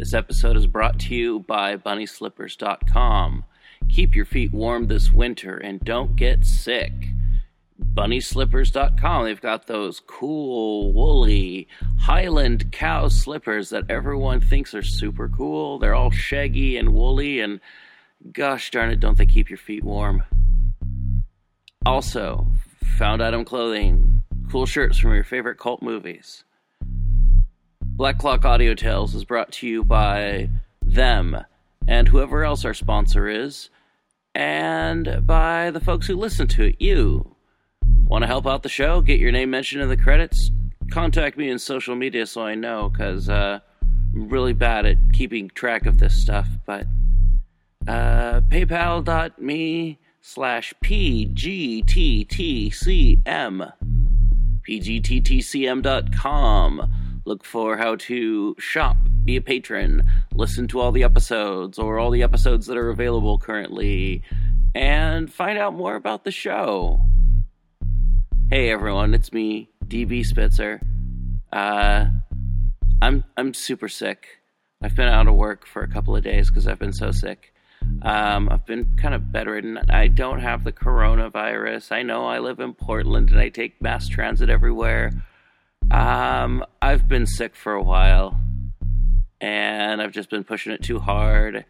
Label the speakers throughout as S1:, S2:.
S1: This episode is brought to you by BunnySlippers.com. Keep your feet warm this winter and don't get sick. BunnySlippers.com. They've got those cool, woolly Highland cow slippers that everyone thinks are super cool. They're all shaggy and woolly, and gosh darn it, don't they keep your feet warm? Also, found item clothing, cool shirts from your favorite cult movies. Black Clock Audio Tales is brought to you by them and whoever else our sponsor is, and by the folks who listen to it, you. Want to help out the show? Get your name mentioned in the credits? Contact me in social media so I know, because uh, I'm really bad at keeping track of this stuff. But uh, paypal.me slash pgttcm pgttcm.com look for how to shop be a patron listen to all the episodes or all the episodes that are available currently and find out more about the show hey everyone it's me db spitzer uh, i'm i'm super sick i've been out of work for a couple of days because i've been so sick um, I've been kind of bedridden. I don't have the coronavirus. I know I live in Portland and I take mass transit everywhere. Um, I've been sick for a while and I've just been pushing it too hard.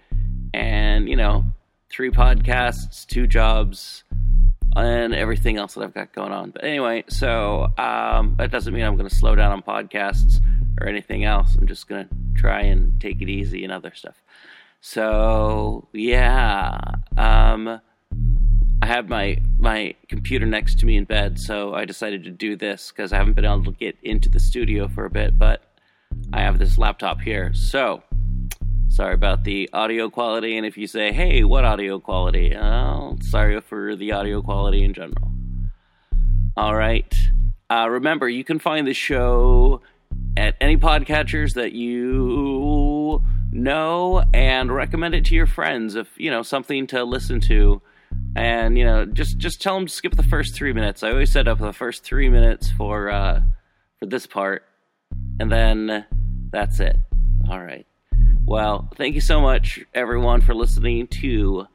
S1: And, you know, three podcasts, two jobs, and everything else that I've got going on. But anyway, so um, that doesn't mean I'm going to slow down on podcasts or anything else. I'm just going to try and take it easy and other stuff. So yeah, um, have my my computer next to me in bed, so I decided to do this because I haven't been able to get into the studio for a bit, but I have this laptop here. So sorry about the audio quality, and if you say, "Hey, what audio quality?" Oh, sorry for the audio quality in general. All right. Uh, remember, you can find the show at any podcatchers that you know and recommend it to your friends if you know something to listen to and you know just just tell them to skip the first three minutes i always set up the first three minutes for uh for this part and then that's it all right well thank you so much everyone for listening to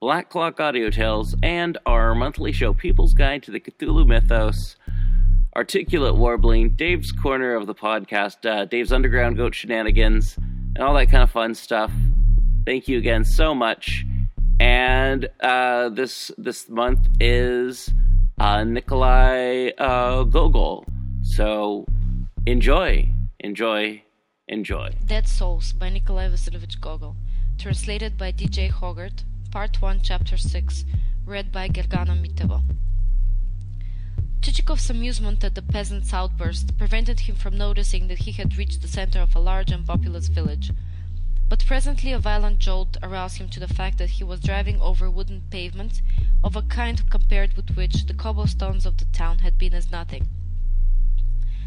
S1: black clock audio tales and our monthly show people's guide to the cthulhu mythos articulate warbling dave's corner of the podcast uh, dave's underground goat shenanigans and all that kind of fun stuff. Thank you again so much. And uh, this this month is uh, Nikolai uh, Gogol. So enjoy, enjoy, enjoy.
S2: Dead Souls by Nikolai Vasilievich Gogol. Translated by DJ Hogarth. Part 1, Chapter 6. Read by Gergana Mitevo. Chichikov's amusement at the peasant's outburst prevented him from noticing that he had reached the center of a large and populous village. But presently a violent jolt aroused him to the fact that he was driving over wooden pavements of a kind compared with which the cobblestones of the town had been as nothing.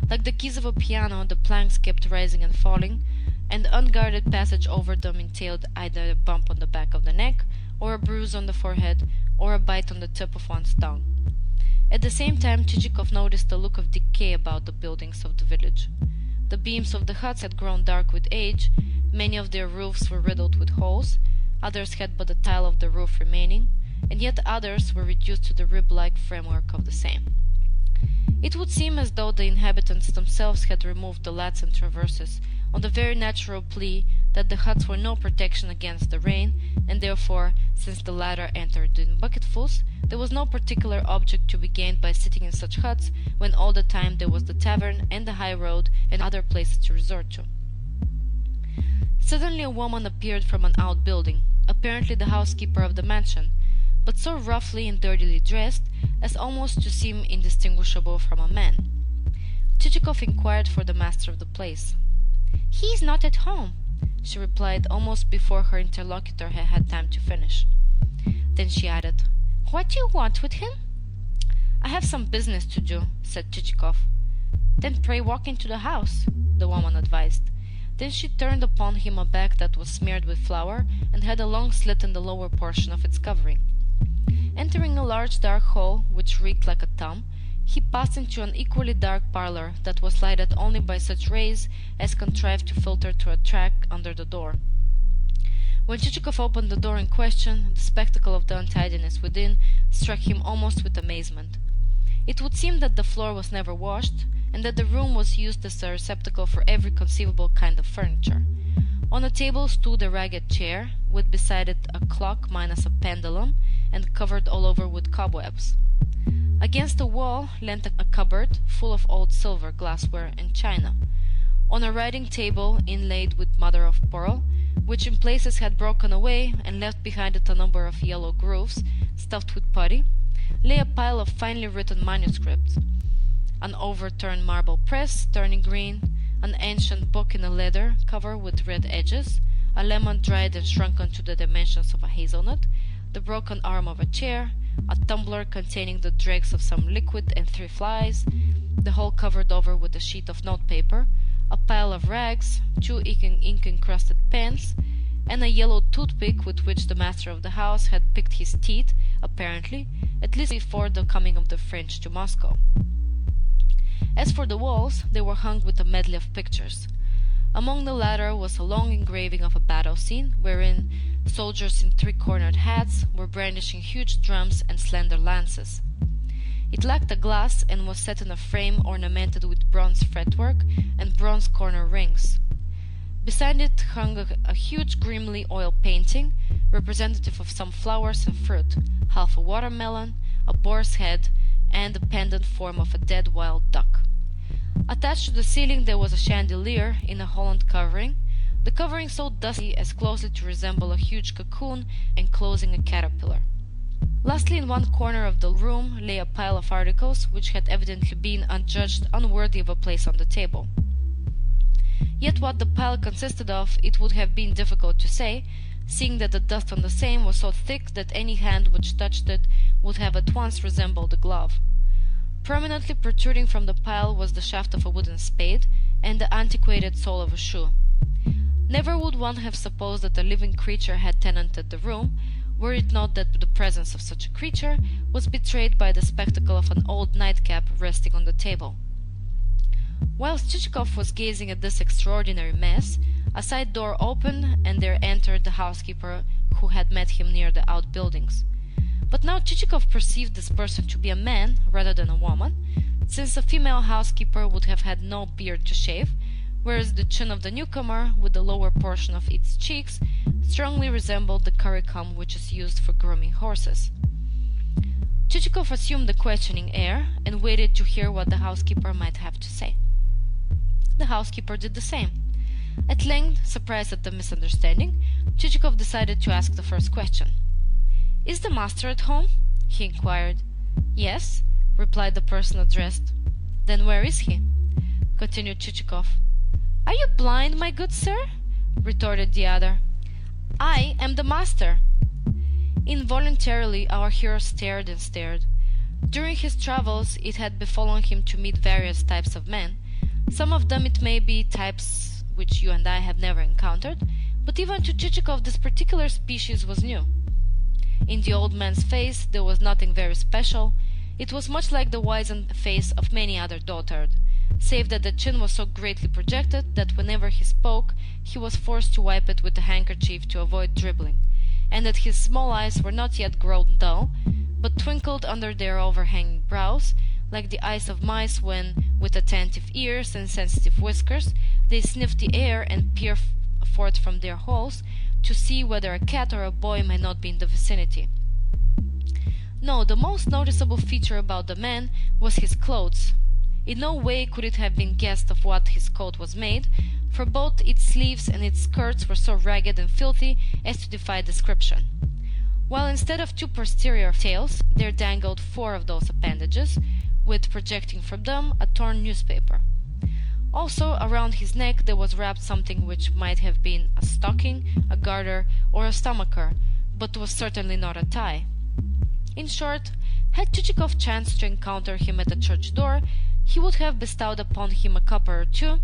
S2: Like the keys of a piano, the planks kept rising and falling, and unguarded passage over them entailed either a bump on the back of the neck, or a bruise on the forehead, or a bite on the tip of one's tongue. At the same time, Chichikov noticed a look of decay about the buildings of the village. The beams of the huts had grown dark with age, many of their roofs were riddled with holes, others had but a tile of the roof remaining, and yet others were reduced to the rib-like framework of the same. It would seem as though the inhabitants themselves had removed the lats and traverses on the very natural plea that the huts were no protection against the rain, and therefore, since the latter entered in bucketfuls, there was no particular object to be gained by sitting in such huts, when all the time there was the tavern and the high road and other places to resort to. Suddenly a woman appeared from an outbuilding, apparently the housekeeper of the mansion, but so roughly and dirtily dressed as almost to seem indistinguishable from a man. Chichikov inquired for the master of the place. He is not at home, she replied almost before her interlocutor had had time to finish. Then she added, What do you want with him? I have some business to do, said Chichikov. Then pray walk into the house, the woman advised. Then she turned upon him a back that was smeared with flour and had a long slit in the lower portion of its covering. Entering a large dark hall which reeked like a tomb, he passed into an equally dark parlor that was lighted only by such rays as contrived to filter through a crack under the door. When Chichikov opened the door in question, the spectacle of the untidiness within struck him almost with amazement. It would seem that the floor was never washed, and that the room was used as a receptacle for every conceivable kind of furniture. On a table stood a ragged chair, with beside it a clock minus a pendulum, and covered all over with cobwebs. Against the wall leant a cupboard full of old silver, glassware, and china. On a writing table inlaid with mother of pearl, which in places had broken away and left behind it a number of yellow grooves stuffed with putty, lay a pile of finely written manuscripts. An overturned marble press, turning green, an ancient book in a leather cover with red edges, a lemon dried and shrunken to the dimensions of a hazelnut, the broken arm of a chair, a tumbler containing the dregs of some liquid and three flies, the whole covered over with a sheet of notepaper, a pile of rags, two ink encrusted pens, and a yellow toothpick with which the master of the house had picked his teeth, apparently, at least before the coming of the French to Moscow. As for the walls, they were hung with a medley of pictures. Among the latter was a long engraving of a battle scene, wherein soldiers in three cornered hats were brandishing huge drums and slender lances. It lacked a glass and was set in a frame ornamented with bronze fretwork and bronze corner rings. Beside it hung a, a, huge grimly oil painting, representative of some flowers and fruit, half a watermelon, a boar's head, and the pendant form of a dead wild duck. Attached to the ceiling there was a chandelier in a holland covering, the covering so dusty as closely to resemble a huge cocoon enclosing a caterpillar. Lastly, in one corner of the room lay a pile of articles which had evidently been adjudged unworthy of a place on the table. Yet what the pile consisted of it would have been difficult to say, seeing that the dust on the same was so thick that any hand which touched it would have at once resembled a glove. Prominently protruding from the pile was the shaft of a wooden spade and the antiquated sole of a shoe. Never would one have supposed that a living creature had tenanted the room, were it not that the presence of such a creature was betrayed by the spectacle of an old nightcap resting on the table. Whilst Chichikov was gazing at this extraordinary mess, a side door opened, and there entered the housekeeper who had met him near the outbuildings. But now Chichikov perceived this person to be a man rather than a woman, since a female housekeeper would have had no beard to shave, whereas the chin of the newcomer, with the lower portion of its cheeks, strongly resembled the currycomb which is used for grooming horses. Chichikov assumed a questioning air and waited to hear what the housekeeper might have to say. The housekeeper did the same. At length, surprised at the misunderstanding, Chichikov decided to ask the first question. Is the master at home? he inquired. Yes, replied the person addressed. Then where is he? continued Chichikov. Are you blind, my good sir? retorted the other. I am the master. Involuntarily our hero stared and stared. During his travels it had befallen him to meet various types of men. Some of them it may be types which you and I have never encountered, but even to Chichikov this particular species was new. In the old man's face there was nothing very special. It was much like the wizened face of many other dotard, save that the chin was so greatly projected that whenever he spoke he was forced to wipe it with a handkerchief to avoid dribbling, and that his small eyes were not yet grown dull, but twinkled under their overhanging brows, like the eyes of mice when, with attentive ears and sensitive whiskers, they sniff the air and peer forth from their holes to see whether a cat or a boy may not be in the vicinity. No, the most noticeable feature about the man was his clothes. In no way could it have been guessed of what his coat was made, for both its sleeves and its skirts were so ragged and filthy as to defy description. While instead of two posterior tails, there dangled four of those appendages, with projecting from them a torn newspaper. Also, around his neck there was wrapped something which might have been a stocking, a garter, or a stomacher, but was certainly not a tie. In short, had Chichikov chanced to encounter him at the church door, he would have bestowed upon him a copper or two,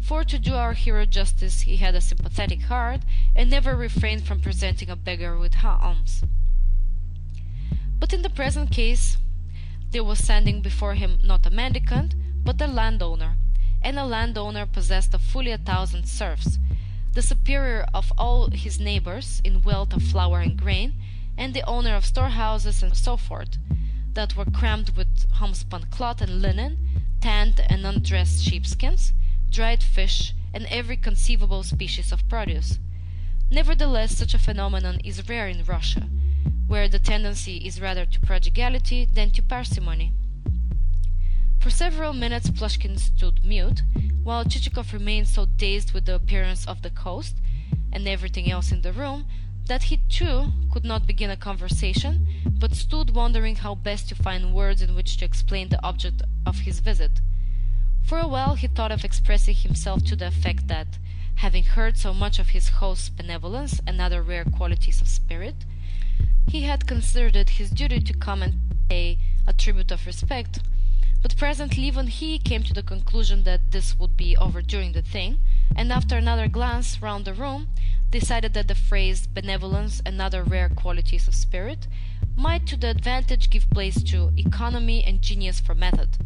S2: for to do our hero justice he had a sympathetic heart, and never refrained from presenting a beggar with alms. But in the present case, there was standing before him not a mendicant, but a landowner, and a landowner possessed of fully a thousand serfs, the superior of all his neighbors in wealth of flour and grain, and the owner of storehouses and so forth, that were crammed with homespun cloth and linen, tanned and undressed sheepskins, dried fish, and every conceivable species of produce. Nevertheless, such a phenomenon is rare in Russia, where the tendency is rather to prodigality than to parsimony. For several minutes Plushkin stood mute, while Chichikov remained so dazed with the appearance of the host and everything else in the room that he too could not begin a conversation, but stood wondering how best to find words in which to explain the object of his visit. For a while he thought of expressing himself to the effect that, having heard so much of his host's benevolence and other rare qualities of spirit, he had considered it his duty to come and pay a tribute of respect. But presently even he came to the conclusion that this would be overdoing the thing, and after another glance round the room, decided that the phrase benevolence and other rare qualities of spirit might to the advantage give place to economy and genius for method.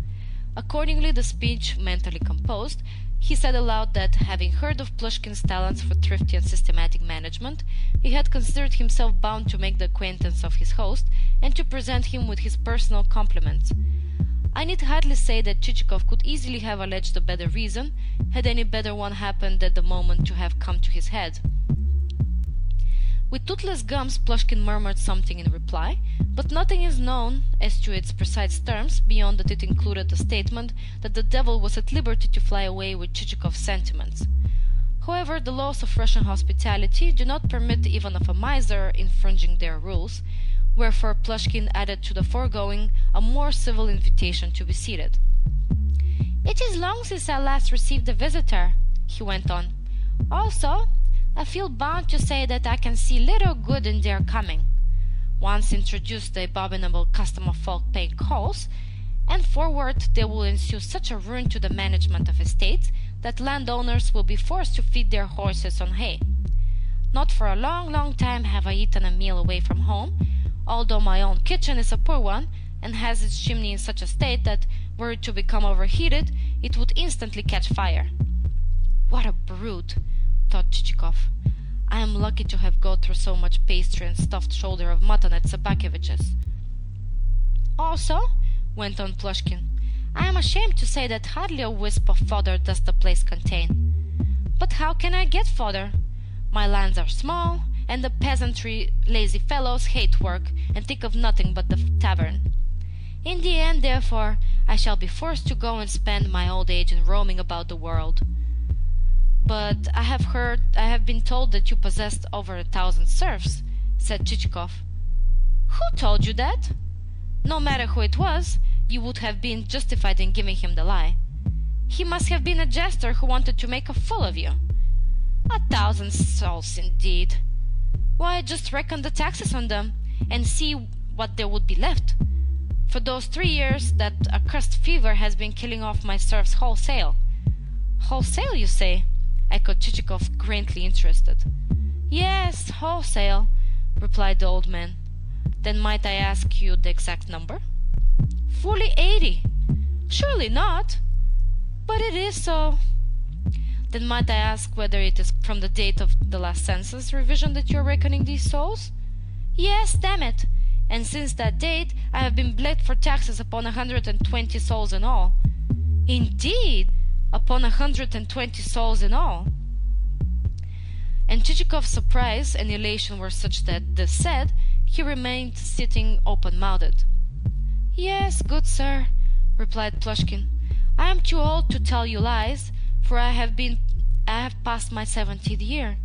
S2: Accordingly, the speech mentally composed, he said aloud that, having heard of Plushkin's talents for thrifty and systematic management, he had considered himself bound to make the acquaintance of his host and to present him with his personal compliments. I need hardly say that Chichikov could easily have alleged a better reason, had any better one happened at the moment to have come to his head. With toothless gums, Plushkin murmured something in reply, but nothing is known as to its precise terms beyond that it included a statement that the devil was at liberty to fly away with Chichikov's sentiments. However, the laws of Russian hospitality do not permit even of a miser infringing their rules, wherefore Plushkin added to the foregoing a more civil invitation to be seated. It is long since I last received a visitor, he went on. Also, I feel bound to say that I can see little good in their coming. Once introduced the abominable custom of folk paying calls, and forward there will ensue such a ruin to the management of estates that landowners will be forced to feed their horses on hay. Not for a long, long time have I eaten a meal away from home, although my own kitchen is a poor one and has its chimney in such a state that were it to become overheated, it would instantly catch fire. What a brute! thought Chichikov. I am lucky to have got through so much pastry and stuffed shoulder of mutton at Sobakevich's. Also, went on Plushkin, I am ashamed to say that hardly a wisp of fodder does the place contain. But how can I get fodder? My lands are small, and the peasantry, lazy fellows, hate work, and think of nothing but the tavern. In the end, therefore, I shall be forced to go and spend my old age in roaming about the world. But I have heard, I have been told that you possessed over a thousand serfs, said Chichikov. Who told you that? No matter who it was, you would have been justified in giving him the lie. He must have been a jester who wanted to make a fool of you. A thousand souls, indeed. Why, just reckon the taxes on them, and see what there would be left. For those three years that accursed fever has been killing off my serfs wholesale. Wholesale, you say? echoed Chichikov, greatly interested. Yes, wholesale, replied the old man. Then might I ask you the exact number? Fully eighty. Surely not. But it is so. Then might I ask whether it is from the date of the last census revision that you are reckoning these souls? Yes, damn it. And since that date I have been bled for taxes upon a hundred and twenty souls in all. Indeed, upon a hundred and twenty souls in all. And Chichikov's surprise and elation were such that, this said, he remained sitting open-mouthed. Yes, good sir, replied Plushkin. I am too old to tell you lies, for I have been I have passed my seventieth year.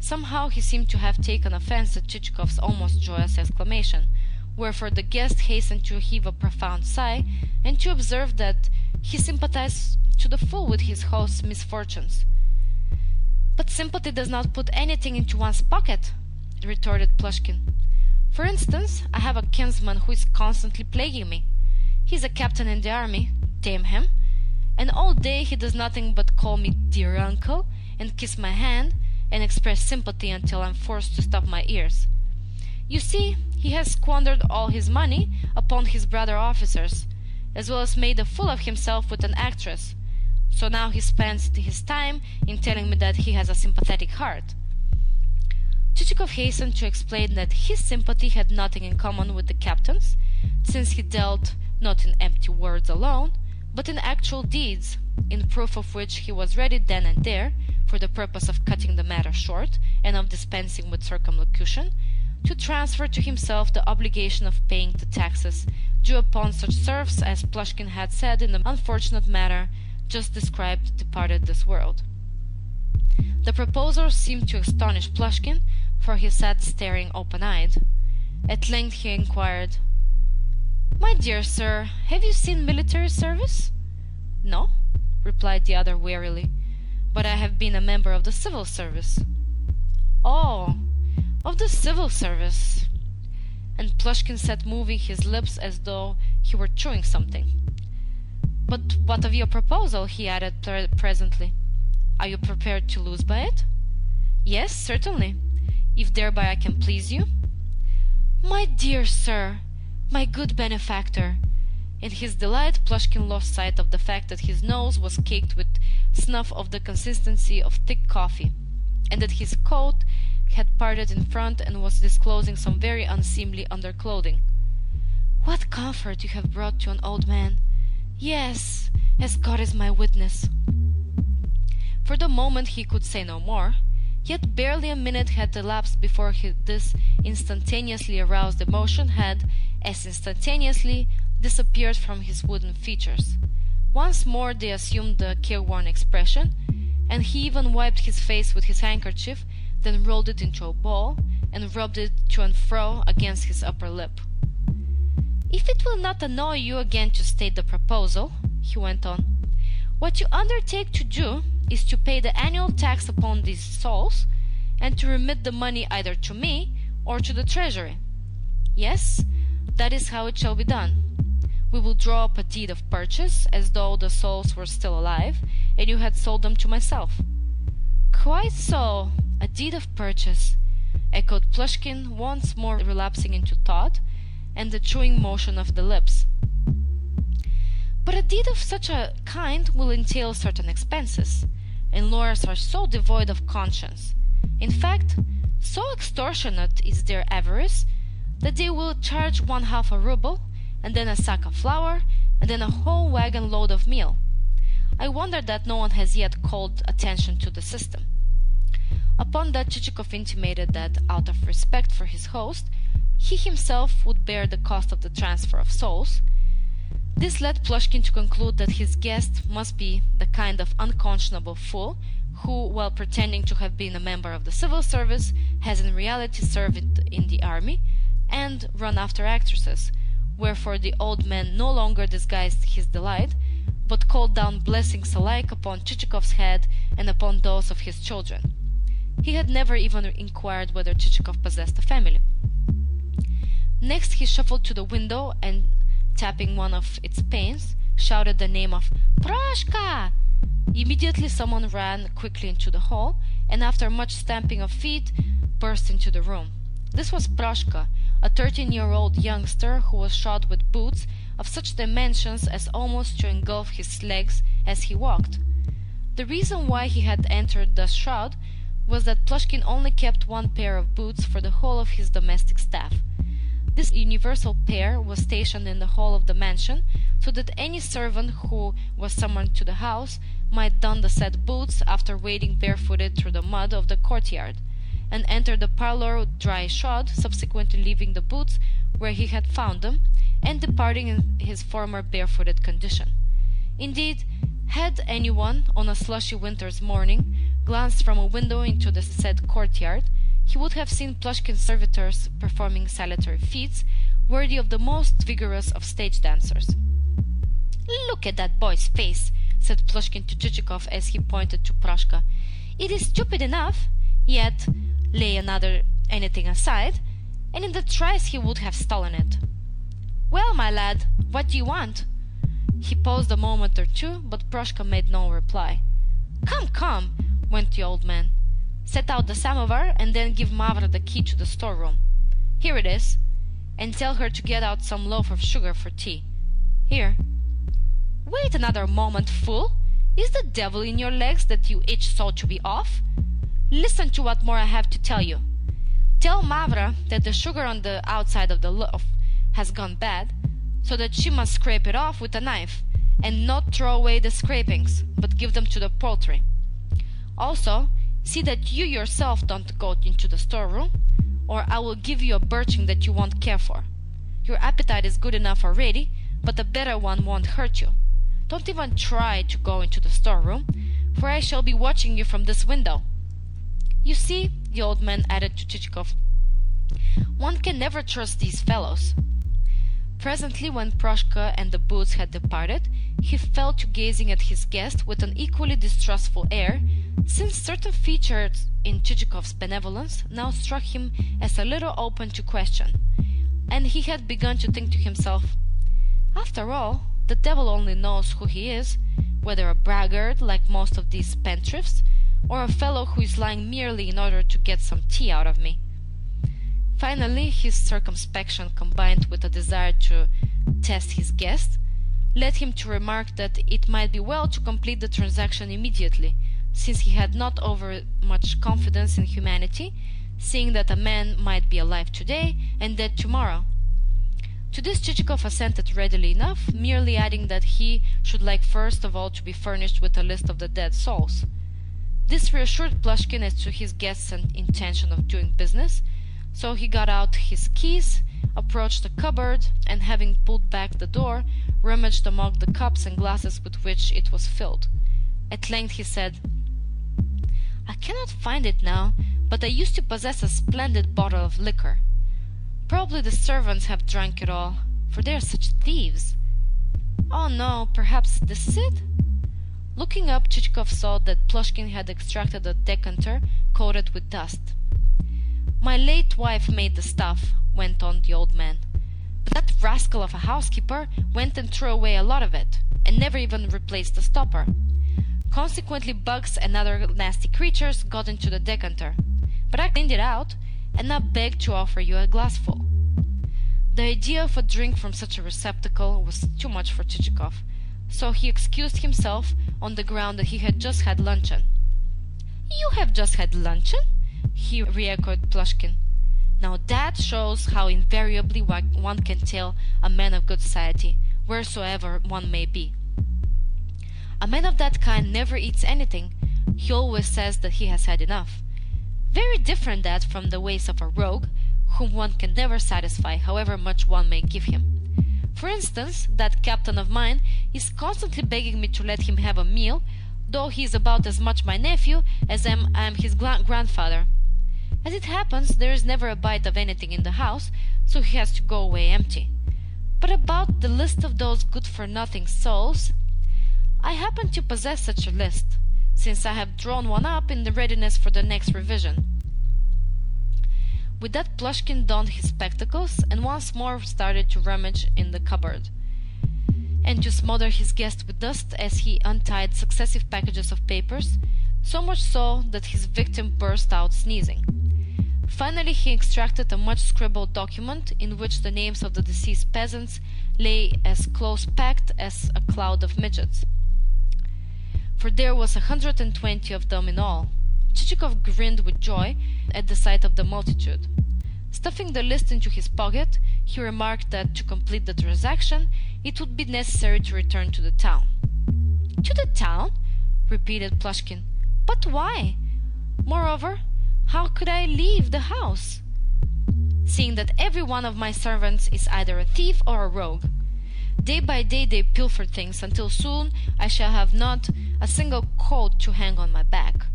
S2: Somehow he seemed to have taken offence at Chichikov's almost joyous exclamation, wherefore the guest hastened to heave a profound sigh, and to observe that he sympathized to the full with his host's misfortunes. But sympathy does not put anything into one's pocket, retorted Plushkin. For instance, I have a kinsman who is constantly plaguing me. He's a captain in the army, damn him, and all day he does nothing but call me dear uncle and kiss my hand and express sympathy until I'm forced to stop my ears. You see, he has squandered all his money upon his brother officers, as well as made a fool of himself with an actress. So now he spends his time in telling me that he has a sympathetic heart. Chichikov hastened to explain that his sympathy had nothing in common with the captain's, since he dealt not in empty words alone, but in actual deeds, in proof of which he was ready then and there, for the purpose of cutting the matter short and of dispensing with circumlocution, to transfer to himself the obligation of paying the taxes due upon such serfs as Plushkin had said in the unfortunate matter just described departed this world. The proposal seemed to astonish Plushkin, for he sat staring open-eyed. At length he inquired, "My dear sir, have you seen military service?" "No," replied the other wearily, "but I have been a member of the civil service." "Oh, of the civil service!" And Plushkin sat moving his lips as though he were chewing something. "But what of your proposal?" he added presently. "Are you prepared to lose by it?" "Yes, certainly, if thereby I can please you." "My dear sir, my good benefactor!" In his delight Plushkin lost sight of the fact that his nose was caked with snuff of the consistency of thick coffee, and that his coat had parted in front and was disclosing some very unseemly underclothing. "What comfort you have brought to an old man! Yes, as God is my witness!" For the moment he could say no more, yet barely a minute had elapsed before this instantaneously aroused emotion had, as instantaneously, disappeared from his wooden features. Once more they assumed the careworn expression, and he even wiped his face with his handkerchief, then rolled it into a ball, and rubbed it to and fro against his upper lip. "If it will not annoy you again to state the proposal," he went on, "what you undertake to do is to pay the annual tax upon these souls, and to remit the money either to me or to the treasury. Yes, that is how it shall be done. We will draw up a deed of purchase, as though the souls were still alive, and you had sold them to myself." "Quite so, a deed of purchase," echoed Plushkin, once more relapsing into thought and the chewing motion of the lips. But a deed of such a kind will entail certain expenses, and lawyers are so devoid of conscience, in fact, so extortionate is their avarice, that they will charge one half a rouble, and then a sack of flour, and then a whole wagon load of meal. I wonder that no one has yet called attention to the system. Upon that Chichikov intimated that, out of respect for his host, he himself would bear the cost of the transfer of souls. This led Plushkin to conclude that his guest must be the kind of unconscionable fool who, while pretending to have been a member of the civil service, has in reality served in the army and run after actresses, wherefore the old man no longer disguised his delight, but called down blessings alike upon Chichikov's head and upon those of his children. He had never even inquired whether Chichikov possessed a family. Next he shuffled to the window and, tapping one of its panes, shouted the name of Proshka! Immediately someone ran quickly into the hall, and after much stamping of feet, burst into the room. This was Proshka, a thirteen-year-old youngster who was shod with boots of such dimensions as almost to engulf his legs as he walked. The reason why he had entered thus shod was that Plushkin only kept one pair of boots for the whole of his domestic staff. This universal pair was stationed in the hall of the mansion, so that any servant who was summoned to the house might don the said boots after wading barefooted through the mud of the courtyard, and entered the parlour dry shod, subsequently leaving the boots where he had found them, and departing in his former barefooted condition. Indeed, had any one, on a slushy winter's morning, glanced from a window into the said courtyard, he would have seen Plushkin servitors performing salutary feats worthy of the most vigorous of stage dancers. "Look at that boy's face!" said Plushkin to Chichikov as he pointed to Proshka. "It is stupid enough, yet, lay another anything aside, and in the trice he would have stolen it. Well, my lad, what do you want?" He paused a moment or two, but Proshka made no reply. "Come, come!" went the old man set out the samovar, and then give Mavra the key to the storeroom. Here it is. and tell her to get out some loaf of sugar for tea. Here. Wait another moment, fool! Is the devil in your legs that you itch so to be off? Listen to what more I have to tell you. Tell Mavra that the sugar on the outside of the loaf has gone bad, so that she must scrape it off with a knife, and not throw away the scrapings, but give them to the poultry. Also, see that you yourself don't go into the storeroom, or I will give you a birching that you won't care for. Your appetite is good enough already, but a better one won't hurt you. Don't even try to go into the storeroom, for I shall be watching you from this window. You see, the old man added to Chichikov, one can never trust these fellows. Presently, when Proshka and the boots had departed, he fell to gazing at his guest with an equally distrustful air, since certain features in Chichikov's benevolence now struck him as a little open to question, and he had begun to think to himself, After all, the devil only knows who he is, whether a braggart like most of these spendthrifts, or a fellow who is lying merely in order to get some tea out of me. Finally, his circumspection combined with a desire to test his guest led him to remark that it might be well to complete the transaction immediately, since he had not over much confidence in humanity, seeing that a man might be alive today and dead tomorrow. To this Chichikov assented readily enough, merely adding that he should like first of all to be furnished with a list of the dead souls. This reassured Plushkin as to his guest's intention of doing business, so he got out his keys, approached the cupboard, and having pulled back the door, rummaged among the cups and glasses with which it was filled. At length he said, I cannot find it now, but I used to possess a splendid bottle of liquor. Probably the servants have drunk it all, for they are such thieves. Oh no, perhaps this is it? Looking up, Chichikov saw that Plushkin had extracted a decanter coated with dust. My late wife made the stuff, went on the old man. But that rascal of a housekeeper went and threw away a lot of it, and never even replaced the stopper. Consequently, bugs and other nasty creatures got into the decanter. But I cleaned it out, and I beg to offer you a glassful. The idea of a drink from such a receptacle was too much for Chichikov, so he excused himself on the ground that he had just had luncheon. You have just had luncheon? he re-echoed Plushkin. Now that shows how invariably one can tell a man of good society, wheresoever one may be. A man of that kind never eats anything. He always says that he has had enough. Very different that from the ways of a rogue, whom one can never satisfy, however much one may give him. For instance, that captain of mine is constantly begging me to let him have a meal, though he is about as much my nephew as I am his grandfather. As it happens, there is never a bite of anything in the house, so he has to go away empty. But about the list of those good for nothing souls, I happen to possess such a list since I have drawn one up in the readiness for the next revision. With that Plushkin donned his spectacles and once more started to rummage in the cupboard, and to smother his guest with dust as he untied successive packages of papers, so much so that his victim burst out sneezing. Finally, he extracted a much scribbled document in which the names of the deceased peasants lay as close packed as a cloud of midgets for there was a hundred and twenty of them in all. Chichikov grinned with joy at the sight of the multitude. Stuffing the list into his pocket, he remarked that to complete the transaction it would be necessary to return to the town. To the town? repeated Plushkin. But why? Moreover, how could I leave the house? Seeing that every one of my servants is either a thief or a rogue. Day by day they pilfer things until soon I shall have not a single coat to hang on my back.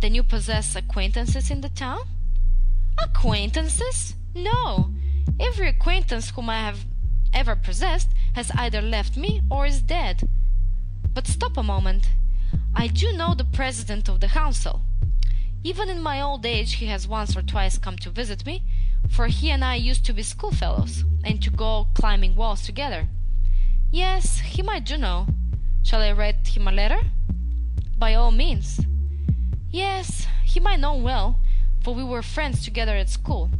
S2: Then you possess acquaintances in the town? Acquaintances? No. Every acquaintance whom I have ever possessed has either left me or is dead. But stop a moment. I do know the president of the council. Even in my old age he has once or twice come to visit me, for he and I used to be schoolfellows, and to go climbing walls together. Yes, he might do know. Shall I write him a letter? By all means. Yes, he might know well, for we were friends together at school.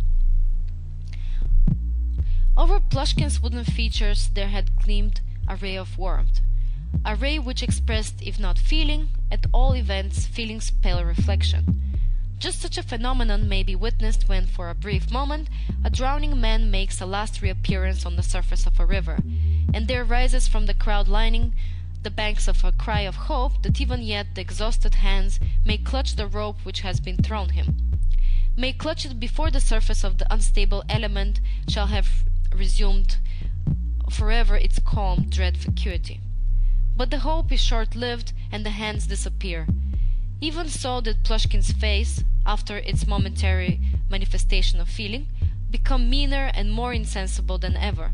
S2: Over Plushkin's wooden features there had gleamed a ray of warmth, a ray which expressed, if not feeling, at all events feeling's pale reflection. Just such a phenomenon may be witnessed when, for a brief moment, a drowning man makes a last reappearance on the surface of a river, and there rises from the crowd lining the banks of a cry of hope that even yet the exhausted hands may clutch the rope which has been thrown him, may clutch it before the surface of the unstable element shall have resumed forever its calm, dread vacuity. But the hope is short lived, and the hands disappear. Even so did Plushkin's face, after its momentary manifestation of feeling, become meaner and more insensible than ever.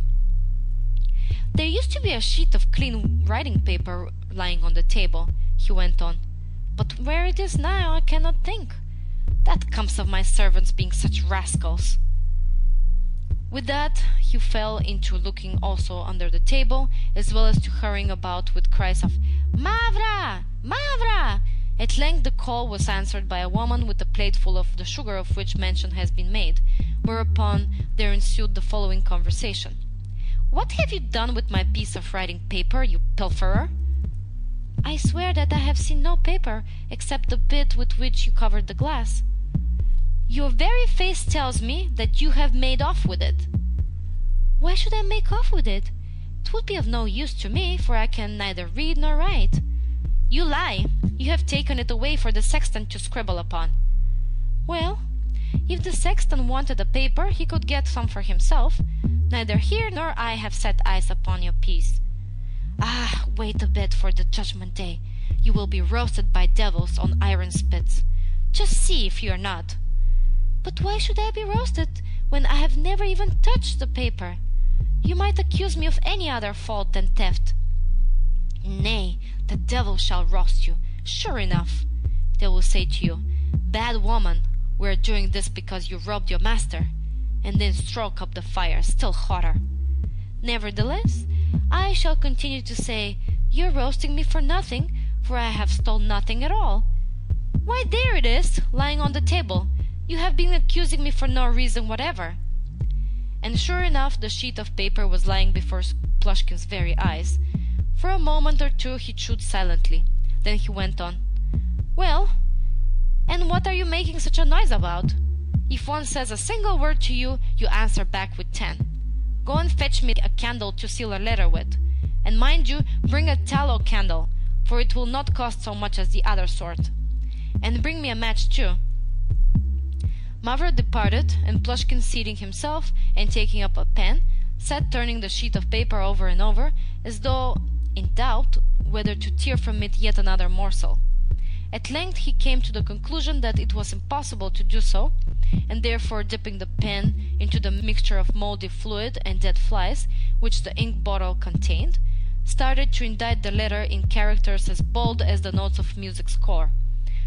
S2: There used to be a sheet of clean writing paper lying on the table, he went on, but where it is now I cannot think. That comes of my servants being such rascals. With that, he fell into looking also under the table, as well as to hurrying about with cries of Mavra! Mavra! At length the call was answered by a woman with a plateful of the sugar of which mention has been made, whereupon there ensued the following conversation. What have you done with my piece of writing paper, you pilferer? I swear that I have seen no paper except the bit with which you covered the glass. Your very face tells me that you have made off with it. Why should I make off with it? It would be of no use to me, for I can neither read nor write. You lie. You have taken it away for the sexton to scribble upon. Well, if the sexton wanted a paper, he could get some for himself. Neither he nor I have set eyes upon your piece. Ah, wait a bit for the judgment day. You will be roasted by devils on iron spits. Just see if you are not. But why should I be roasted when I have never even touched the paper? You might accuse me of any other fault than theft. Nay, the devil shall roast you, sure enough. They will say to you, Bad woman, we are doing this because you robbed your master, and then stroke up the fire still hotter. Nevertheless, I shall continue to say, You're roasting me for nothing, for I have stolen nothing at all. Why, there it is, lying on the table, you have been accusing me for no reason whatever. And sure enough, the sheet of paper was lying before Plushkin's very eyes. For a moment or two he chewed silently. Then he went on. Well, and what are you making such a noise about? If one says a single word to you, you answer back with ten. Go and fetch me a candle to seal a letter with. And mind you, bring a tallow candle, for it will not cost so much as the other sort. And bring me a match too. Mavra departed, and Plushkin seating himself and taking up a pen, sat turning the sheet of paper over and over, as though in doubt whether to tear from it yet another morsel. At length he came to the conclusion that it was impossible to do so, and therefore dipping the pen into the mixture of mouldy fluid and dead flies which the ink bottle contained, started to indite the letter in characters as bold as the notes of music score,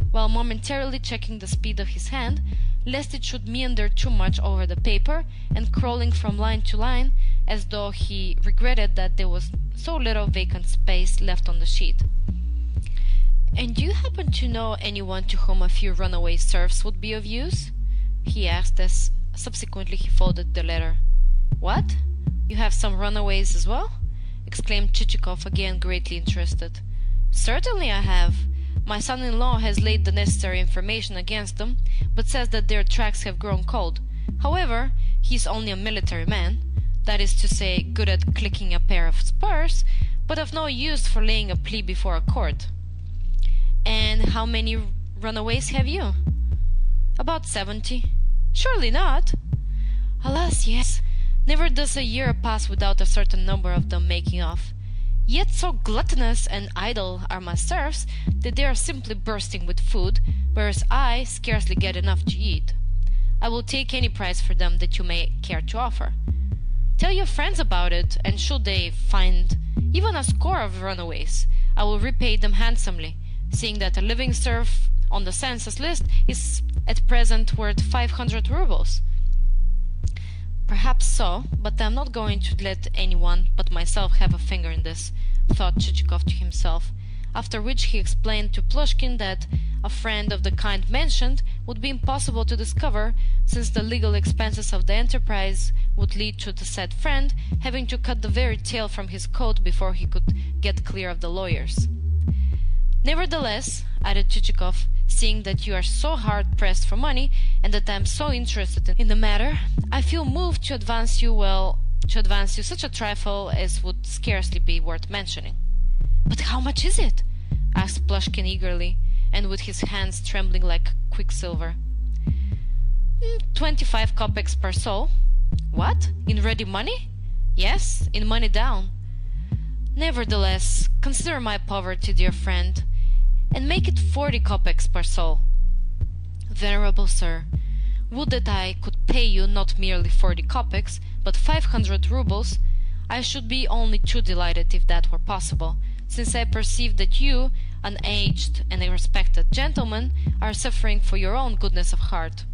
S2: while momentarily checking the speed of his hand lest it should meander too much over the paper, and crawling from line to line, as though he regretted that there was so little vacant space left on the sheet. And do you happen to know anyone to whom a few runaway serfs would be of use? he asked as subsequently he folded the letter. What? You have some runaways as well? exclaimed Chichikov, again greatly interested. Certainly I have. My son-in-law has laid the necessary information against them, but says that their tracks have grown cold. However, he is only a military man, that is to say, good at clicking a pair of spurs, but of no use for laying a plea before a court. And how many runaways have you? About seventy. Surely not. Alas, yes. Never does a year pass without a certain number of them making off. Yet so gluttonous and idle are my serfs that they are simply bursting with food, whereas I scarcely get enough to eat. I will take any price for them that you may care to offer. Tell your friends about it, and should they find even a score of runaways, I will repay them handsomely, seeing that a living serf on the census list is at present worth five hundred rubles. Perhaps so, but I'm not going to let anyone but myself have a finger in this, thought Chichikov to himself, after which he explained to Plushkin that a friend of the kind mentioned would be impossible to discover since the legal expenses of the enterprise would lead to the said friend having to cut the very tail from his coat before he could get clear of the lawyers. Nevertheless, added Chichikov, seeing that you are so hard pressed for money and that I am so interested in the matter, I feel moved to advance you well to advance you such a trifle as would scarcely be worth mentioning. But how much is it? asked Plushkin eagerly, and with his hands trembling like quicksilver. Mm, twenty-five kopecks per soul. What? In ready money? Yes, in money down. Nevertheless, consider my poverty, dear friend, and make it forty kopecks per soul. Venerable sir, would that I could pay you not merely forty kopecks, but five hundred roubles, I should be only too delighted if that were possible, since I perceive that you, an aged and a respected gentleman, are suffering for your own goodness of heart.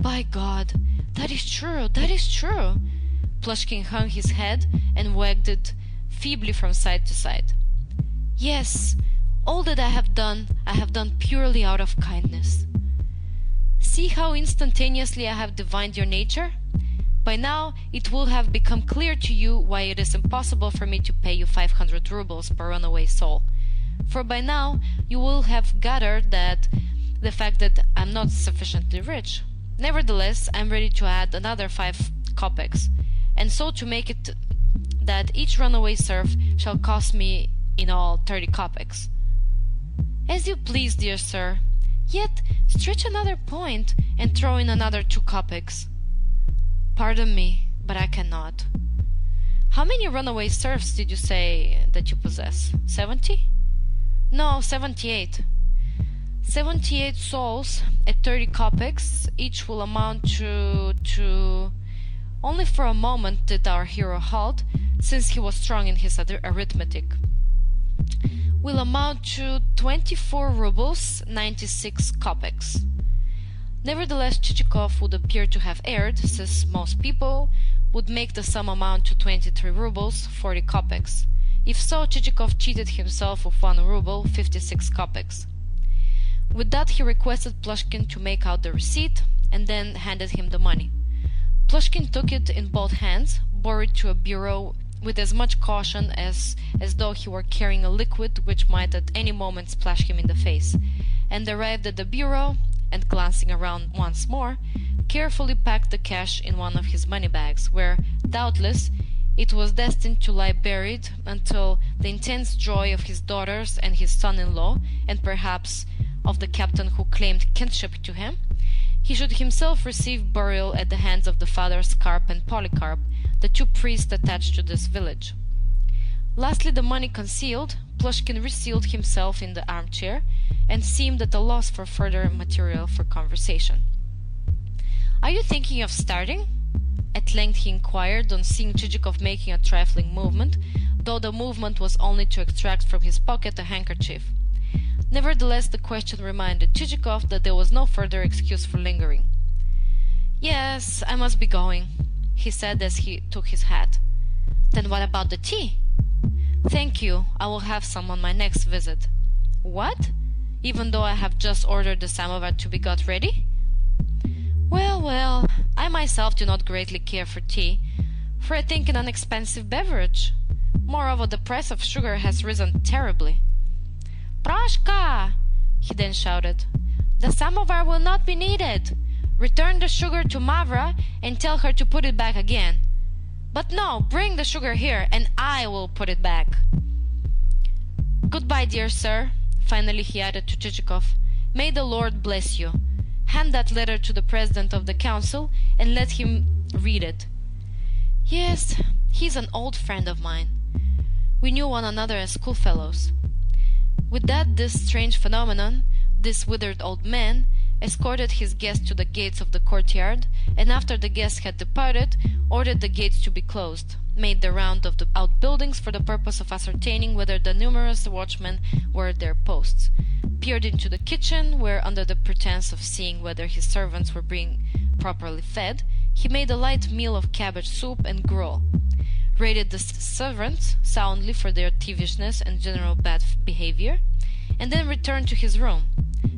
S2: By God, that is true, that is true. Plushkin hung his head and wagged it feebly from side to side. Yes, all that I have done, I have done purely out of kindness. See how instantaneously I have divined your nature? By now, it will have become clear to you why it is impossible for me to pay you 500 rubles per runaway soul. For by now, you will have gathered that the fact that I'm not sufficiently rich. Nevertheless, I'm ready to add another 5 kopecks, and so to make it that each runaway serf shall cost me in all 30 kopecks. As you please, dear sir, Yet stretch another point and throw in another two kopecks. Pardon me, but I cannot. How many runaway serfs did you say that you possess? Seventy? No, seventy-eight. Seventy-eight souls at thirty kopecks each will amount to to. Only for a moment did our hero halt, since he was strong in his arithmetic will amount to 24 rubles 96 kopecks. Nevertheless, Chichikov would appear to have erred, since most people would make the sum amount to 23 rubles 40 kopecks. If so, Chichikov cheated himself of 1 ruble 56 kopecks. With that, he requested Plushkin to make out the receipt and then handed him the money. Plushkin took it in both hands, bore it to a bureau with as much caution as, as though he were carrying a liquid which might at any moment splash him in the face, and arrived at the bureau, and glancing around once more, carefully packed the cash in one of his money bags, where, doubtless, it was destined to lie buried until the intense joy of his daughters and his son-in-law, and perhaps of the captain who claimed kinship to him, he should himself receive burial at the hands of the fathers Carp and Polycarp, the two priests attached to this village. Lastly, the money concealed, Plushkin resealed himself in the armchair and seemed at a loss for further material for conversation. Are you thinking of starting? At length he inquired on seeing Chichikov making a trifling movement, though the movement was only to extract from his pocket a handkerchief. Nevertheless, the question reminded Chichikov that there was no further excuse for lingering. Yes, I must be going, he said as he took his hat. Then what about the tea? Thank you, I will have some on my next visit. What? Even though I have just ordered the samovar to be got ready? Well, well, I myself do not greatly care for tea, for I think it an expensive beverage. Moreover, the price of sugar has risen terribly. Proshka! he then shouted. The samovar will not be needed. Return the sugar to Mavra and tell her to put it back again. But no, bring the sugar here and I will put it back. Goodbye, dear sir, finally he added to Chichikov. May the Lord bless you. Hand that letter to the president of the council and let him read it. Yes, he's an old friend of mine. We knew one another as schoolfellows. With that, this strange phenomenon, this withered old man, escorted his guest to the gates of the courtyard, and after the guest had departed, ordered the gates to be closed, made the round of the outbuildings for the purpose of ascertaining whether the numerous watchmen were at their posts, peered into the kitchen, where, under the pretence of seeing whether his servants were being properly fed, he made a light meal of cabbage soup and gruel, rated the servants soundly for their thievishness and general bad behavior, and then returned to his room,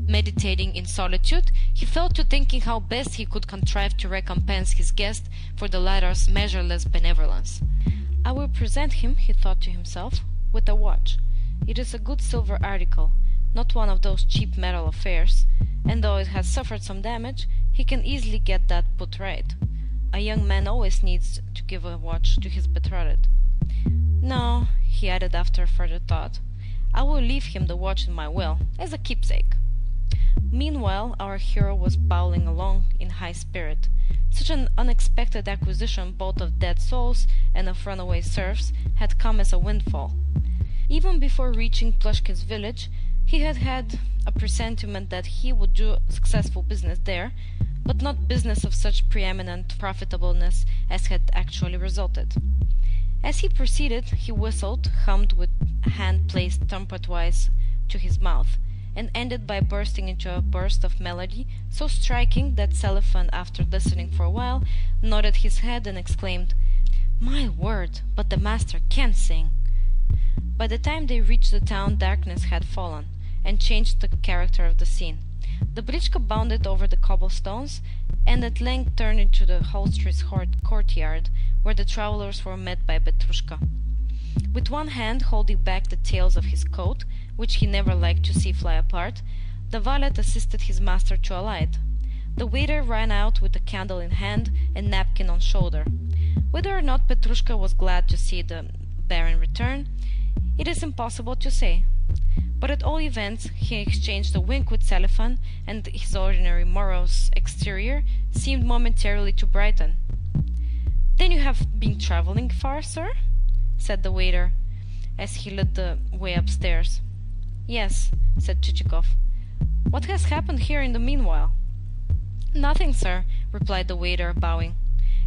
S2: Meditating in solitude, he fell to thinking how best he could contrive to recompense his guest for the latter's measureless benevolence. I will present him, he thought to himself, with a watch. It is a good silver article, not one of those cheap metal affairs, and though it has suffered some damage, he can easily get that put right. A young man always needs give a watch to his betrothed. No, he added after further thought, I will leave him the watch in my will, as a keepsake. Meanwhile, our hero was bowling along in high spirit. Such an unexpected acquisition both of dead souls and of runaway serfs had come as a windfall. Even before reaching Plushkin's village, he had had a presentiment that he would do successful business there, but not business of such preeminent profitableness as had actually resulted. As he proceeded, he whistled, hummed with hand placed trumpet-wise to his mouth, and ended by bursting into a burst of melody so striking that Selifan, after listening for a while, nodded his head and exclaimed, My word, but the master can sing! By the time they reached the town, darkness had fallen, and changed the character of the scene. The britchka bounded over the cobblestones, and at length turned into the hostess' courtyard, where the travellers were met by Petrushka. With one hand holding back the tails of his coat, which he never liked to see fly apart, the valet assisted his master to alight. The waiter ran out with a candle in hand and napkin on shoulder. Whether or not Petrushka was glad to see the barin return, it is impossible to say. But at all events, he exchanged a wink with Selifan, and his ordinary morose exterior seemed momentarily to brighten. Then you have been travelling far, sir? said the waiter, as he led the way upstairs. Yes, said Chichikov. What has happened here in the meanwhile? Nothing, sir, replied the waiter, bowing,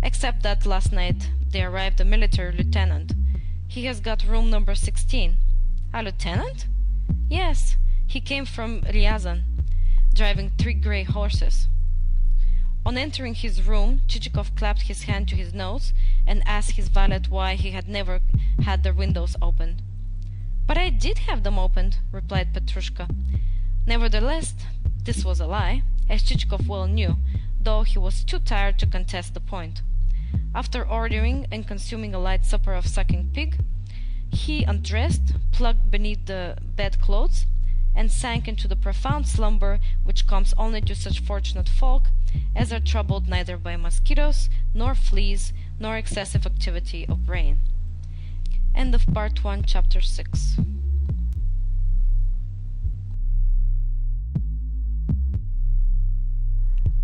S2: except that last night there arrived a military lieutenant. He has got room number sixteen. A lieutenant? Yes, he came from Ryazan, driving three grey horses. On entering his room, Chichikov clapped his hand to his nose and asked his valet why he had never had the windows opened. But I did have them opened, replied Petrushka. Nevertheless, this was a lie, as Chichikov well knew, though he was too tired to contest the point. After ordering and consuming a light supper of sucking pig, he undressed, plugged beneath the bedclothes, and sank into the profound slumber which comes only to such fortunate folk as are troubled neither by mosquitoes, nor fleas, nor excessive activity of brain. End of part 1, chapter 6.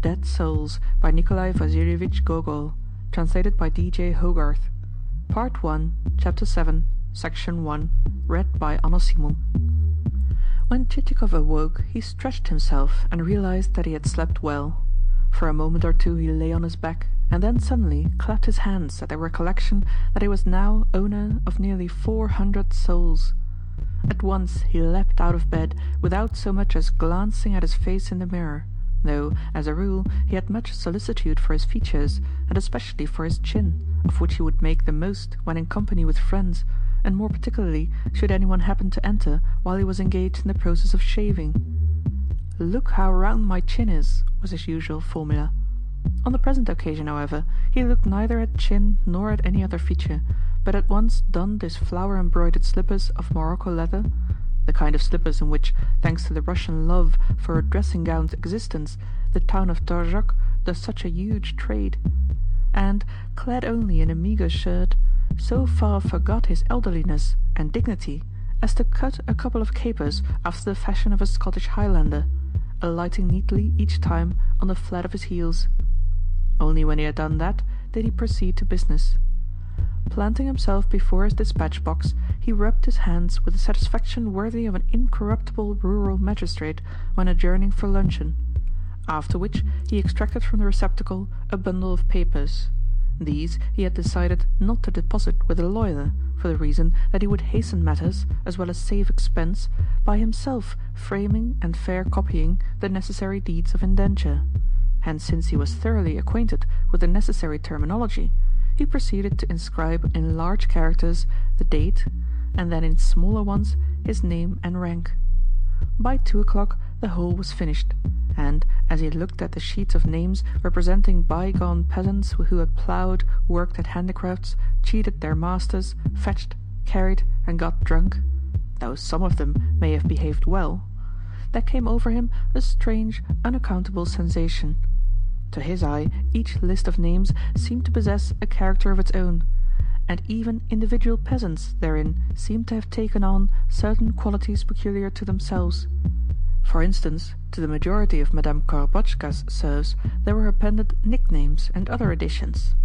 S3: Dead Souls by Nikolai Vasilievich Gogol, translated by D.J. Hogarth. Part 1, Chapter 7, Section 1, read by Anna Simon. When Chichikov awoke, he stretched himself and realized that he had slept well. For a moment or two he lay on his back, and then suddenly clapped his hands at the recollection that he was now owner of nearly four hundred souls. At once he leapt out of bed without so much as glancing at his face in the mirror, though, as a rule, he had much solicitude for his features, and especially for his chin, of which he would make the most when in company with friends, and more particularly should anyone happen to enter while he was engaged in the process of shaving. "Look how round my chin is," was his usual formula. On the present occasion, however, he looked neither at chin nor at any other feature, but at once donned his flower embroidered slippers of morocco leather the kind of slippers in which, thanks to the Russian love for a dressing gown's existence, the town of Torzhok does such a huge trade and, clad only in a meagre shirt, so far forgot his elderliness and dignity as to cut a couple of capers after the fashion of a Scottish Highlander alighting neatly each time on the flat of his heels. Only when he had done that did he proceed to business. Planting himself before his dispatch box, he rubbed his hands with a satisfaction worthy of an incorruptible rural magistrate when adjourning for luncheon, after which he extracted from the receptacle a bundle of papers. These he had decided not to deposit with a lawyer, for the reason that he would hasten matters, as well as save expense, by himself framing and fair copying the necessary deeds of indenture. and since he was thoroughly acquainted with the necessary terminology, he proceeded to inscribe in large characters the date, and then in smaller ones his name and rank. By two o'clock the whole was finished, and as he looked at the sheets of names representing bygone peasants who had ploughed, worked at handicrafts, cheated their masters, fetched, carried, and got drunk, though some of them may have behaved well, there came over him a strange, unaccountable sensation. To his eye each list of names seemed to possess a character of its own, and even individual peasants therein seemed to have taken on certain qualities peculiar to themselves. For instance, to the majority of Madame Korobotchka's serfs there were appended nicknames and other additions.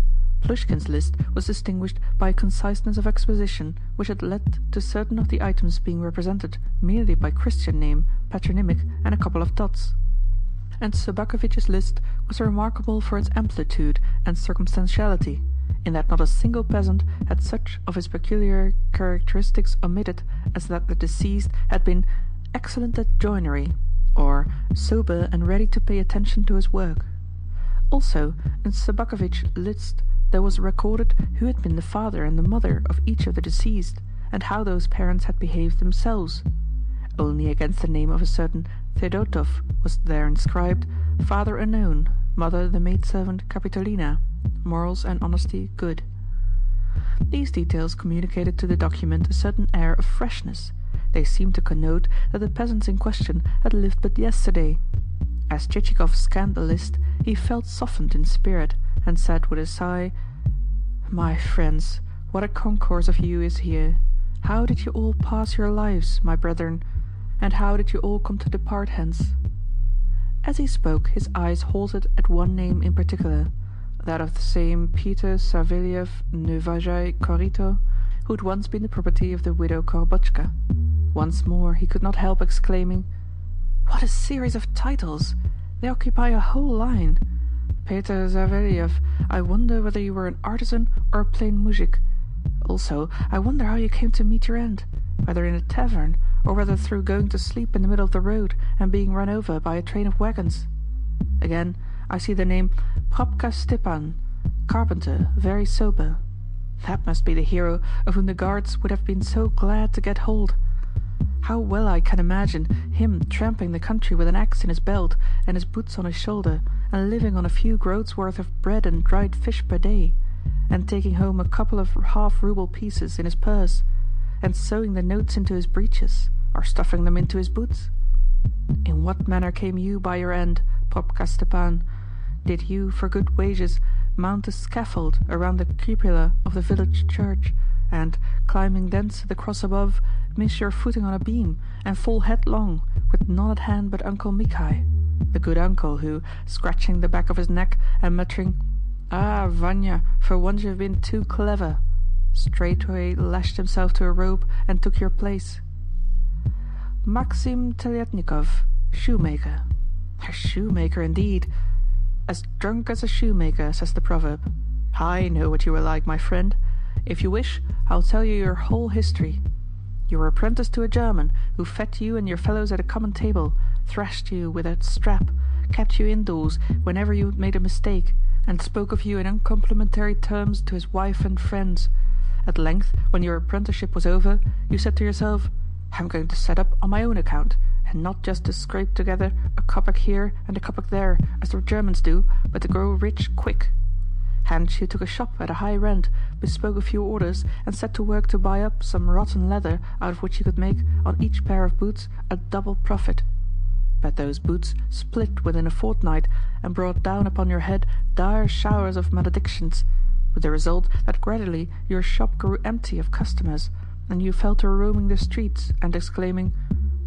S3: Plushkin's list was distinguished by a conciseness of exposition which had led to certain of the items being represented merely by Christian name, patronymic, and a couple of dots. And Sobakevich's list was remarkable for its amplitude and circumstantiality, in that not a single peasant had such of his peculiar characteristics omitted as that the deceased had been excellent at joinery, or sober and ready to pay attention to his work. Also, in Sobakevich's list there was recorded who had been the father and the mother of each of the deceased, and how those parents had behaved themselves. Only against the name of a certain Thedotov was there inscribed, Father unknown, mother the maidservant Kapitolina, morals and honesty good. These details communicated to the document a certain air of freshness. They seemed to connote that the peasants in question had lived but yesterday. As Chichikov scanned the list, he felt softened in spirit, and said with a sigh, My friends, what a concourse of you is here! How did you all pass your lives, my brethren, and how did you all come to depart hence? As he spoke, his eyes halted at one name in particular, that of the same Peter Saveliev Neuvazhai Korito, who had once been the property of the widow Korobotchka. Once more he could not help exclaiming, What a series of titles! They occupy a whole line. Peter Saveliev, I wonder whether you were an artisan or a plain muzhik. Also, I wonder how you came to meet your end, whether in a tavern, or whether through going to sleep in the middle of the road and being run over by a train of wagons. Again, I see the name Probka Stepan, carpenter, very sober. That must be the hero of whom the guards would have been so glad to get hold. How well I can imagine him tramping the country with an axe in his belt and his boots on his shoulder, and living on a few groats worth of bread and dried fish per day, and taking home a couple of half-rouble pieces in his purse, and sewing the notes into his breeches, or stuffing them into his boots. In what manner came you by your end, Probka Stepan? Did you, for good wages, mount a scaffold around the cupola of the village church, and, climbing thence to the cross above, miss your footing on a beam, and fall headlong, with none at hand but Uncle Mikai, the good uncle who, scratching the back of his neck and muttering, Ah, Vanya, for once you've been too clever, straightway lashed himself to a rope and took your place. Maxim Telyatnikov, shoemaker. A shoemaker indeed. As drunk as a shoemaker, says the proverb. I know what you were like, my friend. If you wish, I'll tell you your whole history. You were apprenticed to a German, who fed you and your fellows at a common table, thrashed you with a strap, kept you indoors whenever you made a mistake, and spoke of you in uncomplimentary terms to his wife and friends. At length, when your apprenticeship was over, you said to yourself, I'm going to set up on my own account, and not just to scrape together a kopeck here and a kopeck there, as the Germans do, but to grow rich quick. Hence you took a shop at a high rent, bespoke a few orders, and set to work to buy up some rotten leather out of which you could make, on each pair of boots, a double profit. But those boots split within a fortnight, and brought down upon your head dire showers of maledictions, with the result that gradually your shop grew empty of customers, and you fell to roaming the streets and exclaiming,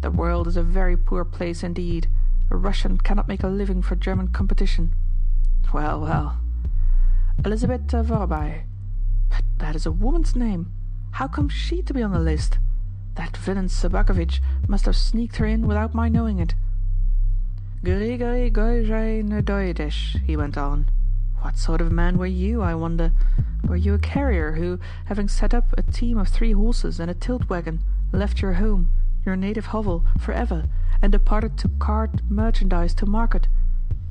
S3: The world is a very poor place indeed. A Russian cannot make a living for German competition. Well, well. Elizabeth Vorobei. But that is a woman's name. How comes she to be on the list? That villain Sobakevich must have sneaked her in without my knowing it. Grigory Gojai Nedoidesh, he went on. What sort of man were you, I wonder? Were you a carrier who, having set up a team of three horses and a tilt wagon, left your home, your native hovel, for ever, and departed to cart merchandise to market?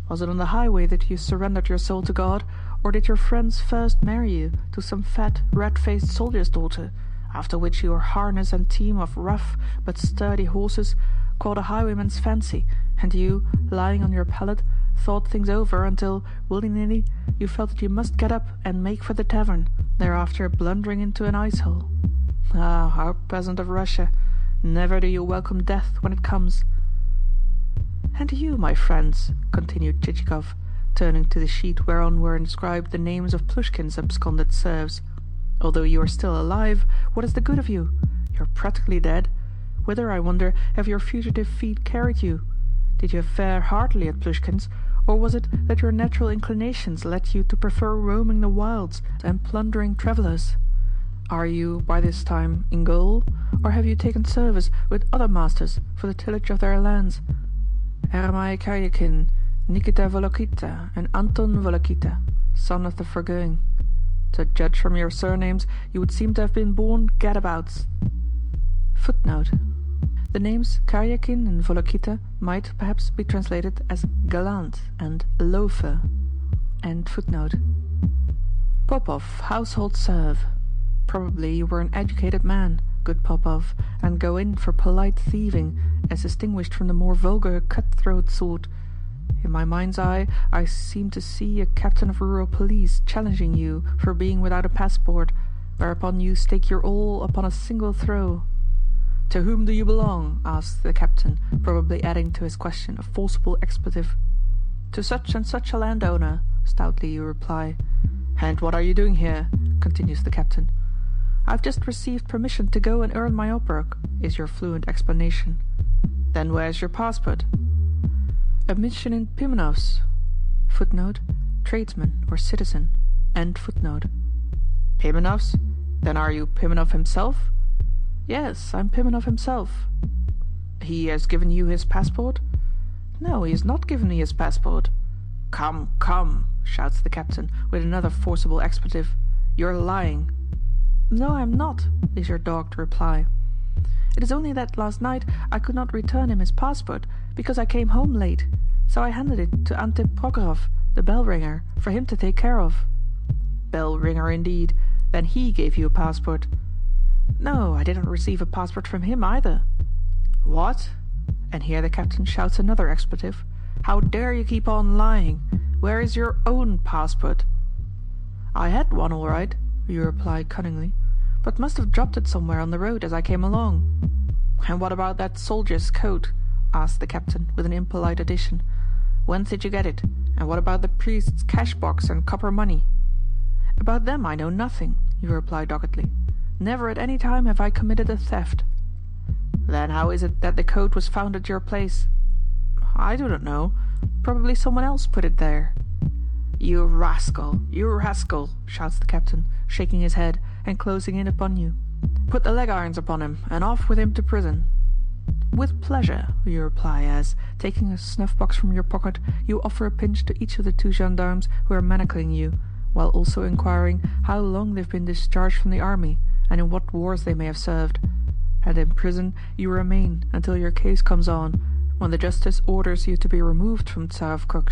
S3: Was it on the highway that you surrendered your soul to God, or did your friends first marry you to some fat, red-faced soldier's daughter, after which your harness and team of rough but sturdy horses caught a highwayman's fancy, and you, lying on your pallet, thought things over until, willy-nilly, you felt that you must get up and make for the tavern, thereafter blundering into an ice-hole. Ah, our peasant of Russia, never do you welcome death when it comes. And you, my friends, continued Chichikov, turning to the sheet whereon were inscribed the names of Plushkin's absconded serfs. Although you are still alive, what is the good of you? You are practically dead. Whither, I wonder, have your fugitive feet carried you? Did you fare heartily at Plushkin's, or was it that your natural inclinations led you to prefer roaming the wilds and plundering travellers? Are you, by this time, in gaol, or have you taken service with other masters for the tillage of their lands? Ermai Karyakin, Nikita Volokita, and Anton Volokita, son of the foregoing. To judge from your surnames, you would seem to have been born gadabouts. Footnote. The names Karyakin and Volokita might perhaps be translated as gallant and loafer. End footnote. Popov, household serf. Probably you were an educated man, good Popov, and go in for polite thieving, as distinguished from the more vulgar cut-throat sort. In my mind's eye, I seem to see a captain of rural police challenging you for being without a passport, whereupon you stake your all upon a single throw. To whom do you belong? asked the captain, probably adding to his question a forcible expletive. To such and such a landowner, stoutly you reply. And what are you doing here? continues the captain. I've just received permission to go and earn my obrok, is your fluent explanation. Then where's your passport? A meshchanin Pimenov's. Footnote, tradesman or citizen. End footnote. Pimenov's? Then are you Pimenov himself? Yes, I'm Pimenov himself. He has given you his passport? No, he has not given me his passport. Come, come, shouts the captain with another forcible expletive. You're lying. No, I'm not, is your dogged reply. It is only that last night I could not return him his passport because I came home late, so I handed it to Antip Prokhorov, the bell ringer, for him to take care of. Bell ringer indeed. Then he gave you a passport. No, I didn't receive a passport from him either. What? And here the captain shouts another expletive. How dare you keep on lying? Where is your own passport? I had one all right, you reply cunningly, but must have dropped it somewhere on the road as I came along. And what about that soldier's coat? asked the captain, with an impolite addition. Whence did you get it? And what about the priest's cash box and copper money? About them I know nothing, you reply doggedly. Never at any time have I committed a theft. Then how is it that the coat was found at your place? I do not know. Probably someone else put it there. You rascal, you rascal, shouts the captain, shaking his head and closing in upon you. Put the leg irons upon him, and off with him to prison. With pleasure, you reply as, taking a snuff box from your pocket, you offer a pinch to each of the two gendarmes who are manacling you, while also inquiring how long they've been discharged from the army, and in what wars they may have served. And in prison you remain until your case comes on, when the justice orders you to be removed from Tsarovkok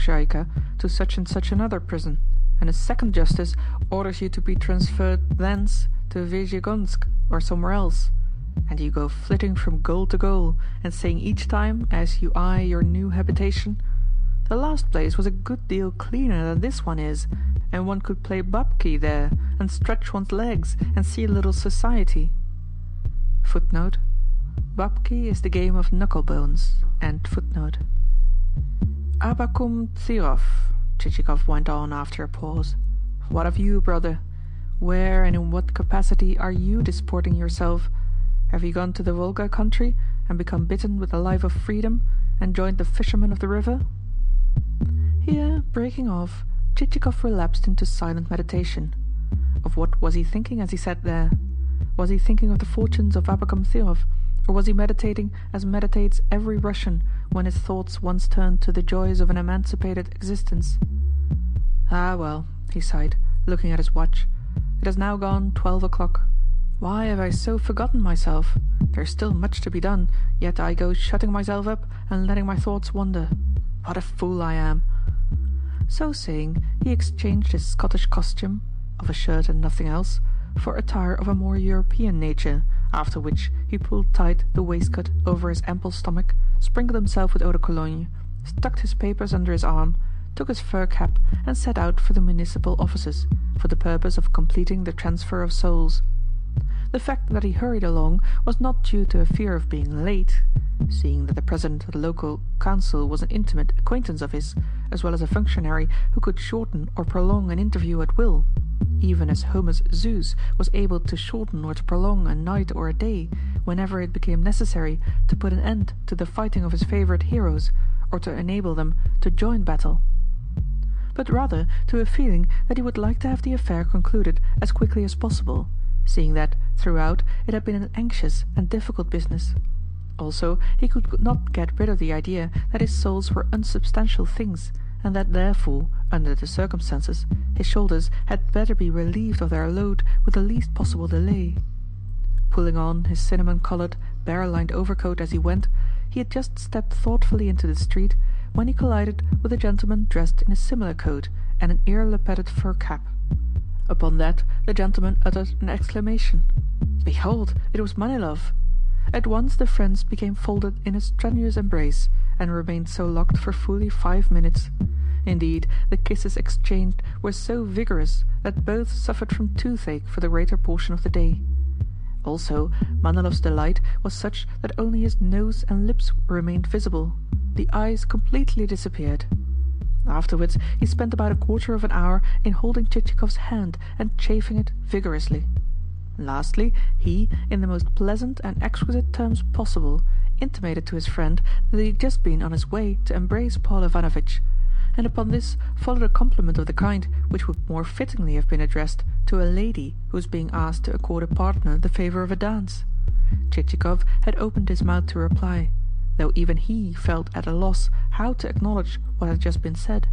S3: to such and such another prison, and a second justice orders you to be transferred thence to Vizhyegonsk or somewhere else, and you go flitting from goal to goal, and saying each time, as you eye your new habitation, the last place was a good deal cleaner than this one is, and one could play babki there, and stretch one's legs, and see a little society. Footnote Babki is the game of knucklebones. End footnote. Abakum Tsirov, Chichikov went on after a pause. What of you, brother? Where and in what capacity are you disporting yourself? Have you gone to the Volga country and become bitten with the life of freedom and joined the fishermen of the river? Here, breaking off, Chichikov relapsed into silent meditation. Of what was he thinking as he sat there? Was he thinking of the fortunes of Abakum Thirov, or was he meditating as meditates every Russian when his thoughts once turn to the joys of an emancipated existence? Ah, well, he sighed, looking at his watch. It has now gone twelve o'clock. Why have I so forgotten myself? There is still much to be done, yet I go shutting myself up and letting my thoughts wander. What a fool I am! So saying, he exchanged his Scottish costume, of a shirt and nothing else, for attire of a more European nature, after which he pulled tight the waistcoat over his ample stomach, sprinkled himself with eau de cologne, stuck his papers under his arm, took his fur cap, and set out for the municipal offices, for the purpose of completing the transfer of souls. The fact that he hurried along was not due to a fear of being late, seeing that the president of the local council was an intimate acquaintance of his, as well as a functionary who could shorten or prolong an interview at will, even as Homer's Zeus was able to shorten or to prolong a night or a day whenever it became necessary to put an end to the fighting of his favorite heroes or to enable them to join battle but rather to a feeling that he would like to have the affair concluded as quickly as possible seeing that, throughout, it had been an anxious and difficult business. Also, he could not get rid of the idea that his souls were unsubstantial things, and that therefore, under the circumstances, his shoulders had better be relieved of their load with the least possible delay. Pulling on his cinnamon-coloured, bear-lined overcoat as he went, he had just stepped thoughtfully into the street when he collided with a gentleman dressed in a similar coat and an ear-lappetted fur cap. Upon that the gentleman uttered an exclamation. Behold, it was Manilov! At once the friends became folded in a strenuous embrace, and remained so locked for fully five minutes. Indeed, the kisses exchanged were so vigorous that both suffered from toothache for the greater portion of the day. Also, Manilov's delight was such that only his nose and lips remained visible; the eyes completely disappeared. Afterwards he spent about a quarter of an hour in holding Chichikov's hand and chafing it vigorously. Lastly, he, in the most pleasant and exquisite terms possible, intimated to his friend that he had just been on his way to embrace Paul Ivanovitch, and upon this followed a compliment of the kind which would more fittingly have been addressed to a lady who was being asked to accord a partner the favour of a dance. Chichikov had opened his mouth to reply though even he felt at a loss how to acknowledge what had just been said,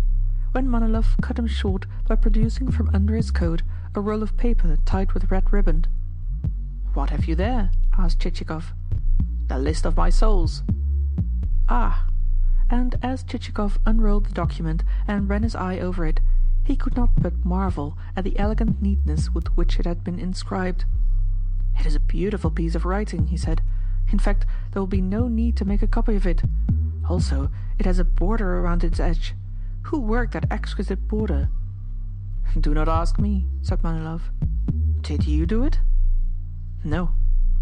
S3: when Manilov cut him short by producing from under his coat a roll of paper tied with red riband. "What have you there?" asked Chichikov. "The list of my souls." "Ah!" And as Chichikov unrolled the document and ran his eye over it, he could not but marvel at the elegant neatness with which it had been inscribed. "It is a beautiful piece of writing," he said. In fact, there will be no need to make a copy of it. Also, it has a border around its edge. Who worked that exquisite border?" "Do not ask me," said Manilov. "Did you do it?" "No.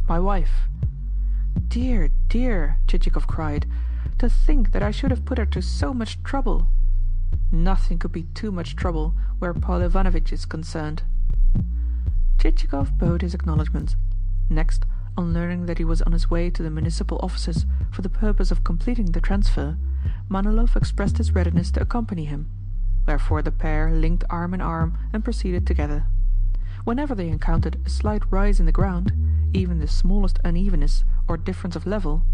S3: My wife." "Dear, dear!" Chichikov cried. "To think that I should have put her to so much trouble!" "Nothing could be too much trouble where Paul Ivanovitch is concerned." Chichikov bowed his acknowledgments. Next on learning that he was on his way to the municipal offices for the purpose of completing the transfer, Manilov expressed his readiness to accompany him, wherefore the pair linked arm in arm and proceeded together. Whenever they encountered a slight rise in the ground, even the smallest unevenness or difference of level,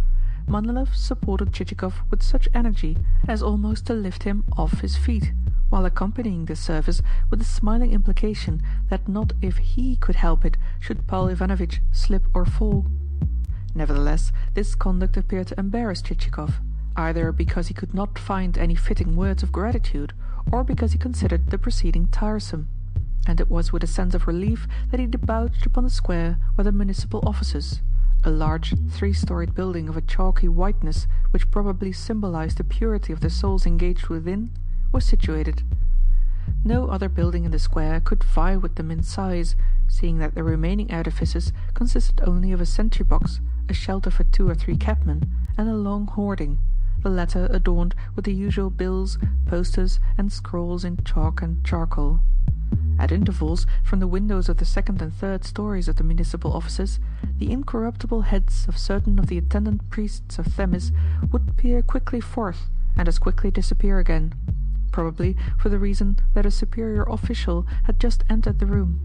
S3: Manilov supported Chichikov with such energy as almost to lift him off his feet while accompanying this service with the smiling implication that not if he could help it should Paul Ivanovitch slip or fall. Nevertheless, this conduct appeared to embarrass Chichikov, either because he could not find any fitting words of gratitude or because he considered the proceeding tiresome, and it was with a sense of relief that he debouched upon the square where the municipal offices a large three-storied building of a chalky whiteness which probably symbolized the purity of the souls engaged within was situated. No other building in the square could vie with them in size, seeing that the remaining edifices consisted only of a sentry box, a shelter for two or three cabmen, and a long hoarding, the latter adorned with the usual bills, posters, and scrawls in chalk and charcoal. At intervals from the windows of the second and third stories of the municipal offices, the incorruptible heads of certain of the attendant priests of Themis would peer quickly forth and as quickly disappear again probably for the reason that a superior official had just entered the room.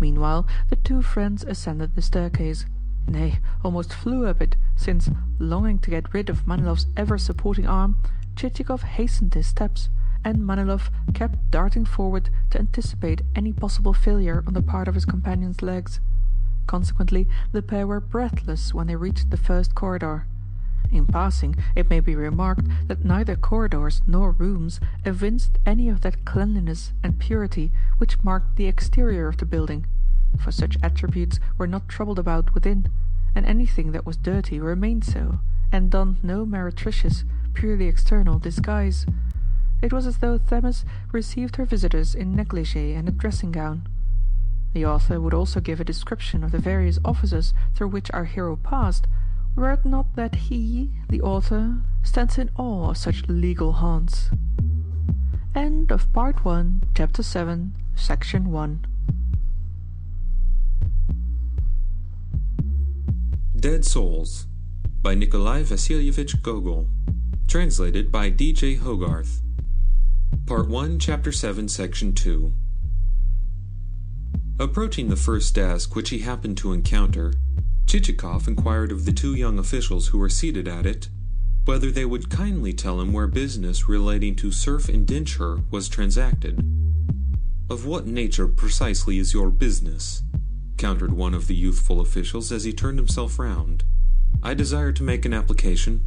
S3: Meanwhile the two friends ascended the staircase, nay, almost flew up it, since, longing to get rid of Manilov's ever-supporting arm, Chichikov hastened his steps, and Manilov kept darting forward to anticipate any possible failure on the part of his companion's legs. Consequently, the pair were breathless when they reached the first corridor. In passing, it may be remarked that neither corridors nor rooms evinced any of that cleanliness and purity which marked the exterior of the building, for such attributes were not troubled about within, and anything that was dirty remained so, and donned no meretricious, purely external disguise. It was as though Themis received her visitors in negligee and a dressing gown. The author would also give a description of the various offices through which our hero passed, were it not that he, the author, stands in awe of such legal haunts. End of Part 1, Chapter 7, Section 1.
S4: Dead Souls by Nikolai Vasilievich Gogol. Translated by D.J. Hogarth. Part 1, Chapter 7, Section 2. Approaching the first desk which he happened to encounter, Chichikov inquired of the two young officials who were seated at it whether they would kindly tell him where business relating to serf indenture was transacted. Of what nature precisely is your business? countered one of the youthful officials as he turned himself round. I desire to make an application.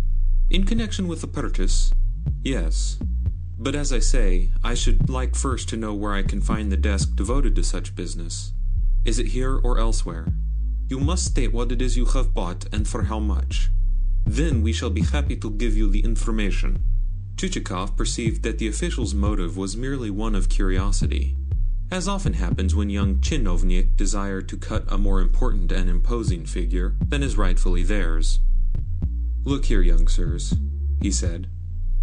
S4: In connection with a purchase? Yes. But as I say, I should like first to know where I can find the desk devoted to such business. Is it here or elsewhere? You must state what it is you have bought and for how much. Then we shall be happy to give you the information. Chichikov perceived that the official's motive was merely one of curiosity, as often happens when young chinovnik desire to cut a more important and imposing figure than is rightfully theirs. Look here, young sirs, he said.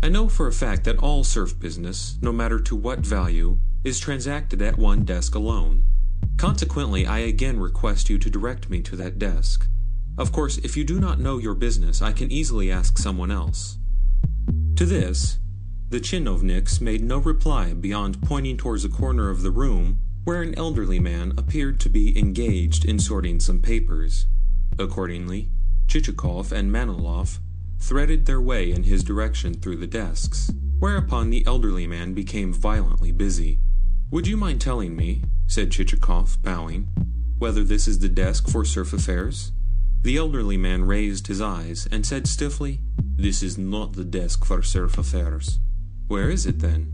S4: I know for a fact that all serf business, no matter to what value, is transacted at one desk alone. Consequently, I again request you to direct me to that desk. Of course, if you do not know your business, I can easily ask someone else. To this, the chinovniks made no reply beyond pointing towards a corner of the room where an elderly man appeared to be engaged in sorting some papers. Accordingly, Chichikov and Manilov threaded their way in his direction through the desks, whereupon the elderly man became violently busy. Would you mind telling me, said Chichikov, bowing, whether this is the desk for serf affairs? The elderly man raised his eyes and said stiffly, This is not the desk for serf affairs. Where is it then?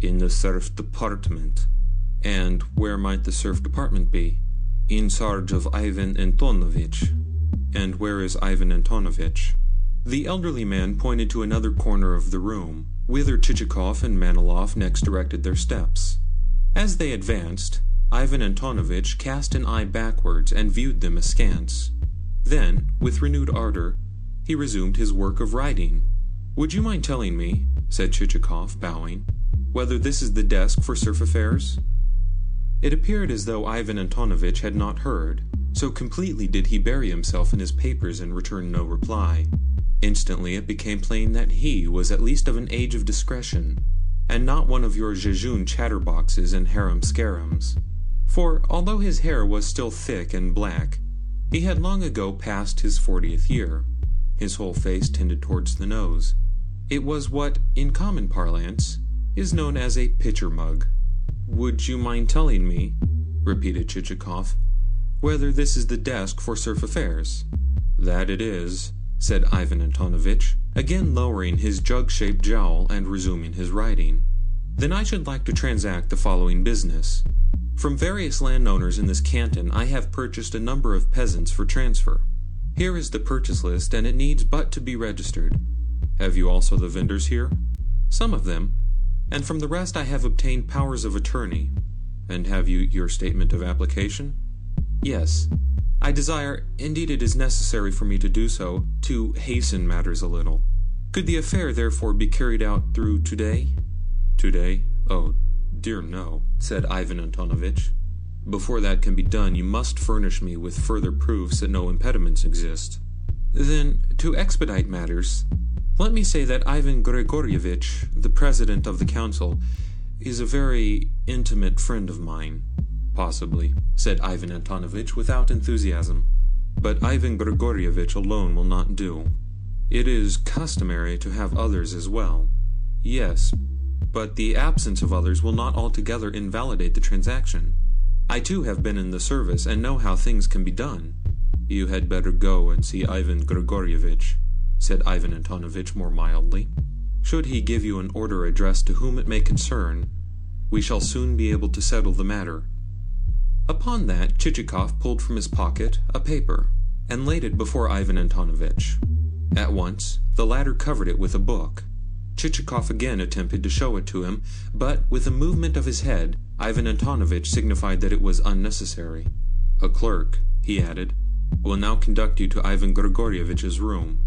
S4: In the serf department. And where might the serf department be? In charge of Ivan Antonovitch. And where is Ivan Antonovitch? The elderly man pointed to another corner of the room, whither Chichikov and Manilov next directed their steps. As they advanced, Ivan Antonovitch cast an eye backwards and viewed them askance. Then, with renewed ardor, he resumed his work of writing. Would you mind telling me, said Chichikov, bowing, whether this is the desk for serf affairs? It appeared as though Ivan Antonovitch had not heard, so completely did he bury himself in his papers and return no reply. Instantly it became plain that he was at least of an age of discretion, and not one of your jejune chatterboxes and harum-scarums. For, although his hair was still thick and black, he had long ago passed his fortieth year. His whole face tended towards the nose. It was what, in common parlance, is known as a pitcher mug. Would you mind telling me, repeated Chichikov, whether this is the desk for serf affairs? That it is, said Ivan Antonovitch, again lowering his jug-shaped jowl and resuming his writing. Then I should like to transact the following business. From various landowners in this canton I have purchased a number of peasants for transfer. Here is the purchase list, and it needs but to be registered. Have you also the vendors here? Some of them. And from the rest I have obtained powers of attorney. And have you your statement of application? Yes. I desire, indeed it is necessary for me to do so, to hasten matters a little. Could the affair therefore be carried out through today? Today? Oh, dear no, said Ivan Antonovitch. Before that can be done, you must furnish me with further proofs that no impediments exist. Then, to expedite matters, let me say that Ivan Grigorievitch, the president of the council, is a very intimate friend of mine. Possibly, said Ivan Antonovitch without enthusiasm. But Ivan Grigorievitch alone will not do. It is customary to have others as well. Yes, but the absence of others will not altogether invalidate the transaction. I too have been in the service and know how things can be done. You had better go and see Ivan Grigorievitch, said Ivan Antonovitch more mildly. Should he give you an order addressed to whom it may concern, we shall soon be able to settle the matter. Upon that, Chichikov pulled from his pocket a paper and laid it before Ivan Antonovitch. At once, the latter covered it with a book. Chichikov again attempted to show it to him, but with a movement of his head, Ivan Antonovitch signified that it was unnecessary. A clerk, he added, will now conduct you to Ivan Grigorievitch's room.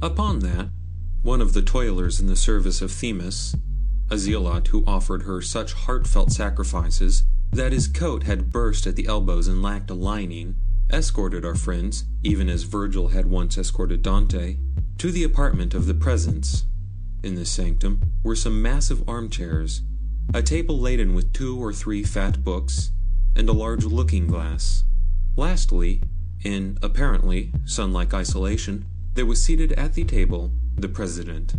S4: Upon that, one of the toilers in the service of Themis, a zealot who offered her such heartfelt sacrifices that his coat had burst at the elbows and lacked a lining, escorted our friends, even as Virgil had once escorted Dante, to the apartment of the presence. In this sanctum were some massive armchairs, a table laden with two or three fat books, and a large looking glass. Lastly, in apparently sun-like isolation, there was seated at the table the president.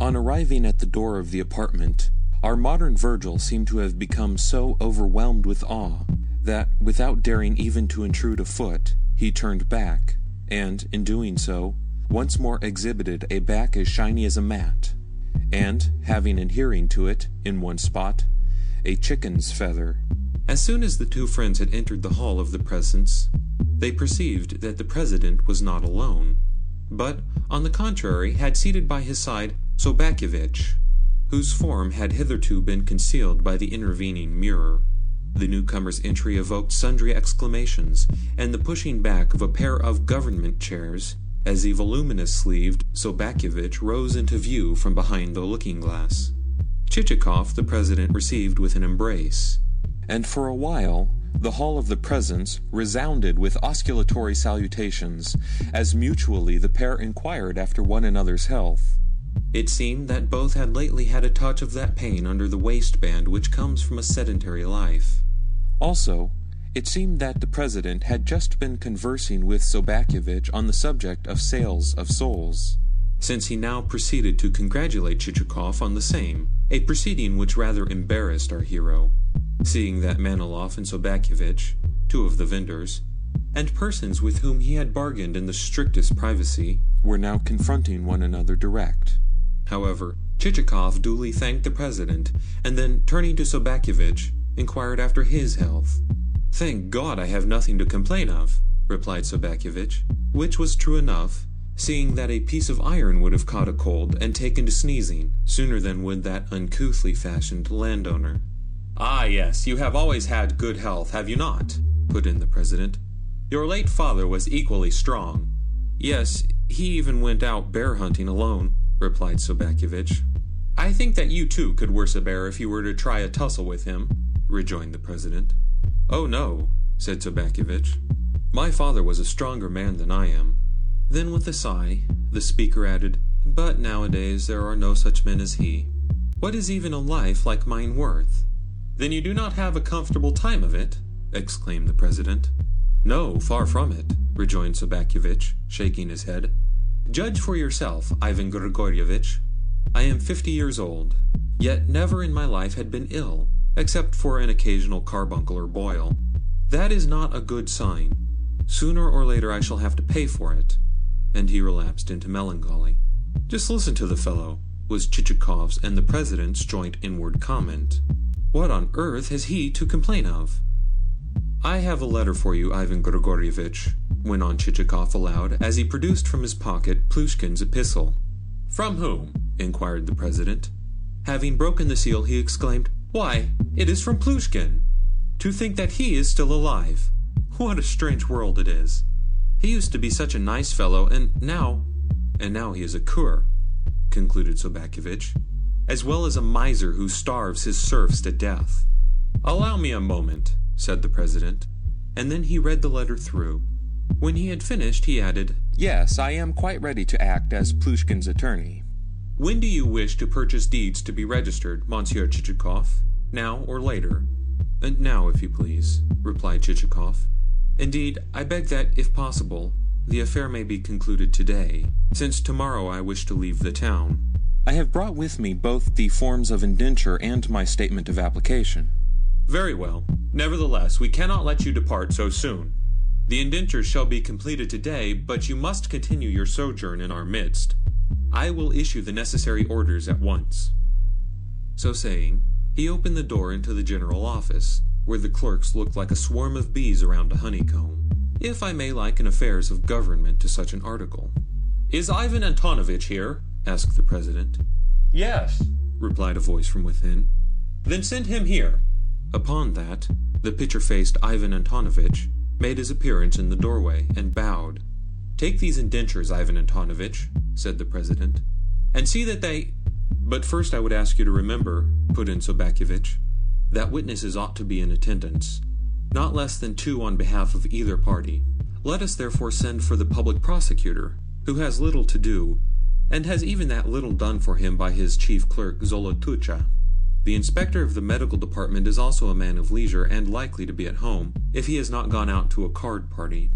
S5: On arriving at the door of the apartment, our modern Virgil seemed to have become so overwhelmed with awe that, without daring even to intrude a foot, he turned back, and, in doing so, once more exhibited a back as shiny as a mat, and, having adhering to it, in one spot, a chicken's feather.
S4: As soon as the two friends had entered the hall of the presence, they perceived that the president was not alone, but, on the contrary, had seated by his side Sobakevitch, whose form had hitherto been concealed by the intervening mirror. The newcomer's entry evoked sundry exclamations, and the pushing back of a pair of government chairs as the voluminous sleeved Sobakevitch rose into view from behind the looking glass. Chichikov the president received with an embrace.
S5: And for a while the hall of the presence resounded with osculatory salutations, as mutually the pair inquired after one another's health.
S4: It seemed that both had lately had a touch of that pain under the waistband which comes from a sedentary life.
S5: Also, it seemed that the president had just been conversing with Sobakevitch on the subject of sales of souls.
S4: Since he now proceeded to congratulate Chichikov on the same, a proceeding which rather embarrassed our hero, seeing that Manilov and Sobakevitch, two of the vendors, and persons with whom he had bargained in the strictest privacy,
S5: were now confronting one another direct.
S4: However, Chichikov duly thanked the president, and then, turning to Sobakevitch, inquired after his health. Thank God I have nothing to complain of, replied Sobakevitch, which was true enough, seeing that a piece of iron would have caught a cold and taken to sneezing sooner than would that uncouthly fashioned landowner. Ah, yes, you have always had good health, have you not? put in the president. Your late father was equally strong. Yes, he even went out bear hunting alone, replied Sobakevitch. I think that you too could worse a bear if you were to try a tussle with him, rejoined the president. Oh no, said Sobakevitch. My father was a stronger man than I am. Then, with a sigh, the speaker added, But nowadays there are no such men as he. What is even a life like mine worth? Then you do not have a comfortable time of it? exclaimed the president. No, far from it, rejoined Sobakevitch, shaking his head. Judge for yourself, Ivan Grigorievitch. I am fifty years old, yet never in my life had been ill, except for an occasional carbuncle or boil. That is not a good sign. Sooner or later I shall have to pay for it. And he relapsed into melancholy. Just listen to the fellow, was Chichikov's and the president's joint inward comment. What on earth has he to complain of? I have a letter for you, Ivan Grigorievitch, went on Chichikov aloud as he produced from his pocket Plushkin's epistle. From whom? inquired the president. Having broken the seal, he exclaimed, Why, it is from Plushkin! To think that he is still alive! What a strange world it is! He used to be such a nice fellow, and now. And now he is a cur, concluded Sobakevitch, as well as a miser who starves his serfs to death. Allow me a moment, said the president, and then he read the letter through. When he had finished, he added,
S5: Yes, I am quite ready to act as Plushkin's attorney.
S4: When do you wish to purchase deeds to be registered, Monsieur Chichikov? Now or later? Uh, now, if you please, replied Chichikov. Indeed, I beg that, if possible, the affair may be concluded today, since tomorrow I wish to leave the town.
S5: I have brought with me both the forms of indenture and my statement of application.
S4: Very well. Nevertheless, we cannot let you depart so soon. The indentures shall be completed today, but you must continue your sojourn in our midst. I will issue the necessary orders at once. So saying, he opened the door into the general office, where the clerks looked like a swarm of bees around a honeycomb, if I may liken affairs of government to such an article. Is Ivan Antonovitch here? asked the president. Yes, replied a voice from within. Then send him here. Upon that, the pitcher faced Ivan Antonovitch made his appearance in the doorway and bowed. Take these indentures, Ivan Antonovitch, said the president, and see that they. But first I would ask you to remember, put in Sobakevitch, that witnesses ought to be in attendance, not less than two on behalf of either party. Let us therefore send for the public prosecutor, who has little to do, and has even that little done for him by his chief clerk Zolotucha. The inspector of the medical department is also a man of leisure and likely to be at home, if he has not gone out to a card party.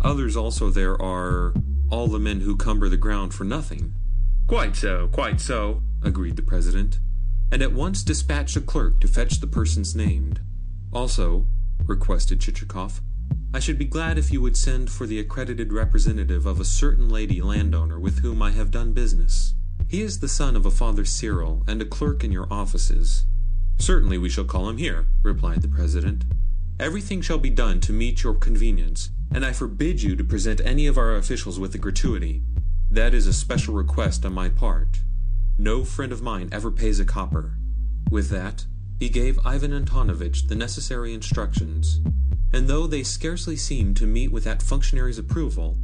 S4: Others also there are all the men who cumber the ground for nothing. Quite so, quite so, agreed the president, and at once dispatched a clerk to fetch the persons named. Also, requested Chichikov, I should be glad if you would send for the accredited representative of a certain lady landowner with whom I have done business. He is the son of a Father Cyril and a clerk in your offices. Certainly we shall call him here, replied the president. Everything shall be done to meet your convenience, and I forbid you to present any of our officials with a gratuity. That is a special request on my part. No friend of mine ever pays a copper. With that, he gave Ivan Antonovitch the necessary instructions, and though they scarcely seemed to meet with that functionary's approval,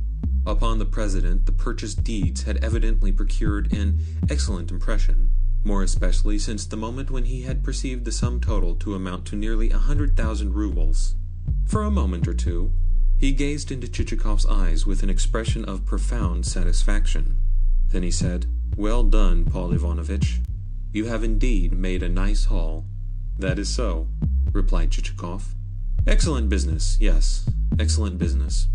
S4: upon the president the purchased deeds had evidently procured an excellent impression, more especially since the moment when he had perceived the sum total to amount to nearly a hundred thousand roubles. For a moment or two, he gazed into Chichikov's eyes with an expression of profound satisfaction. Then he said, Well done, Paul Ivanovitch. You have indeed made a nice haul. That is so, replied Chichikov. Excellent business, yes, excellent business.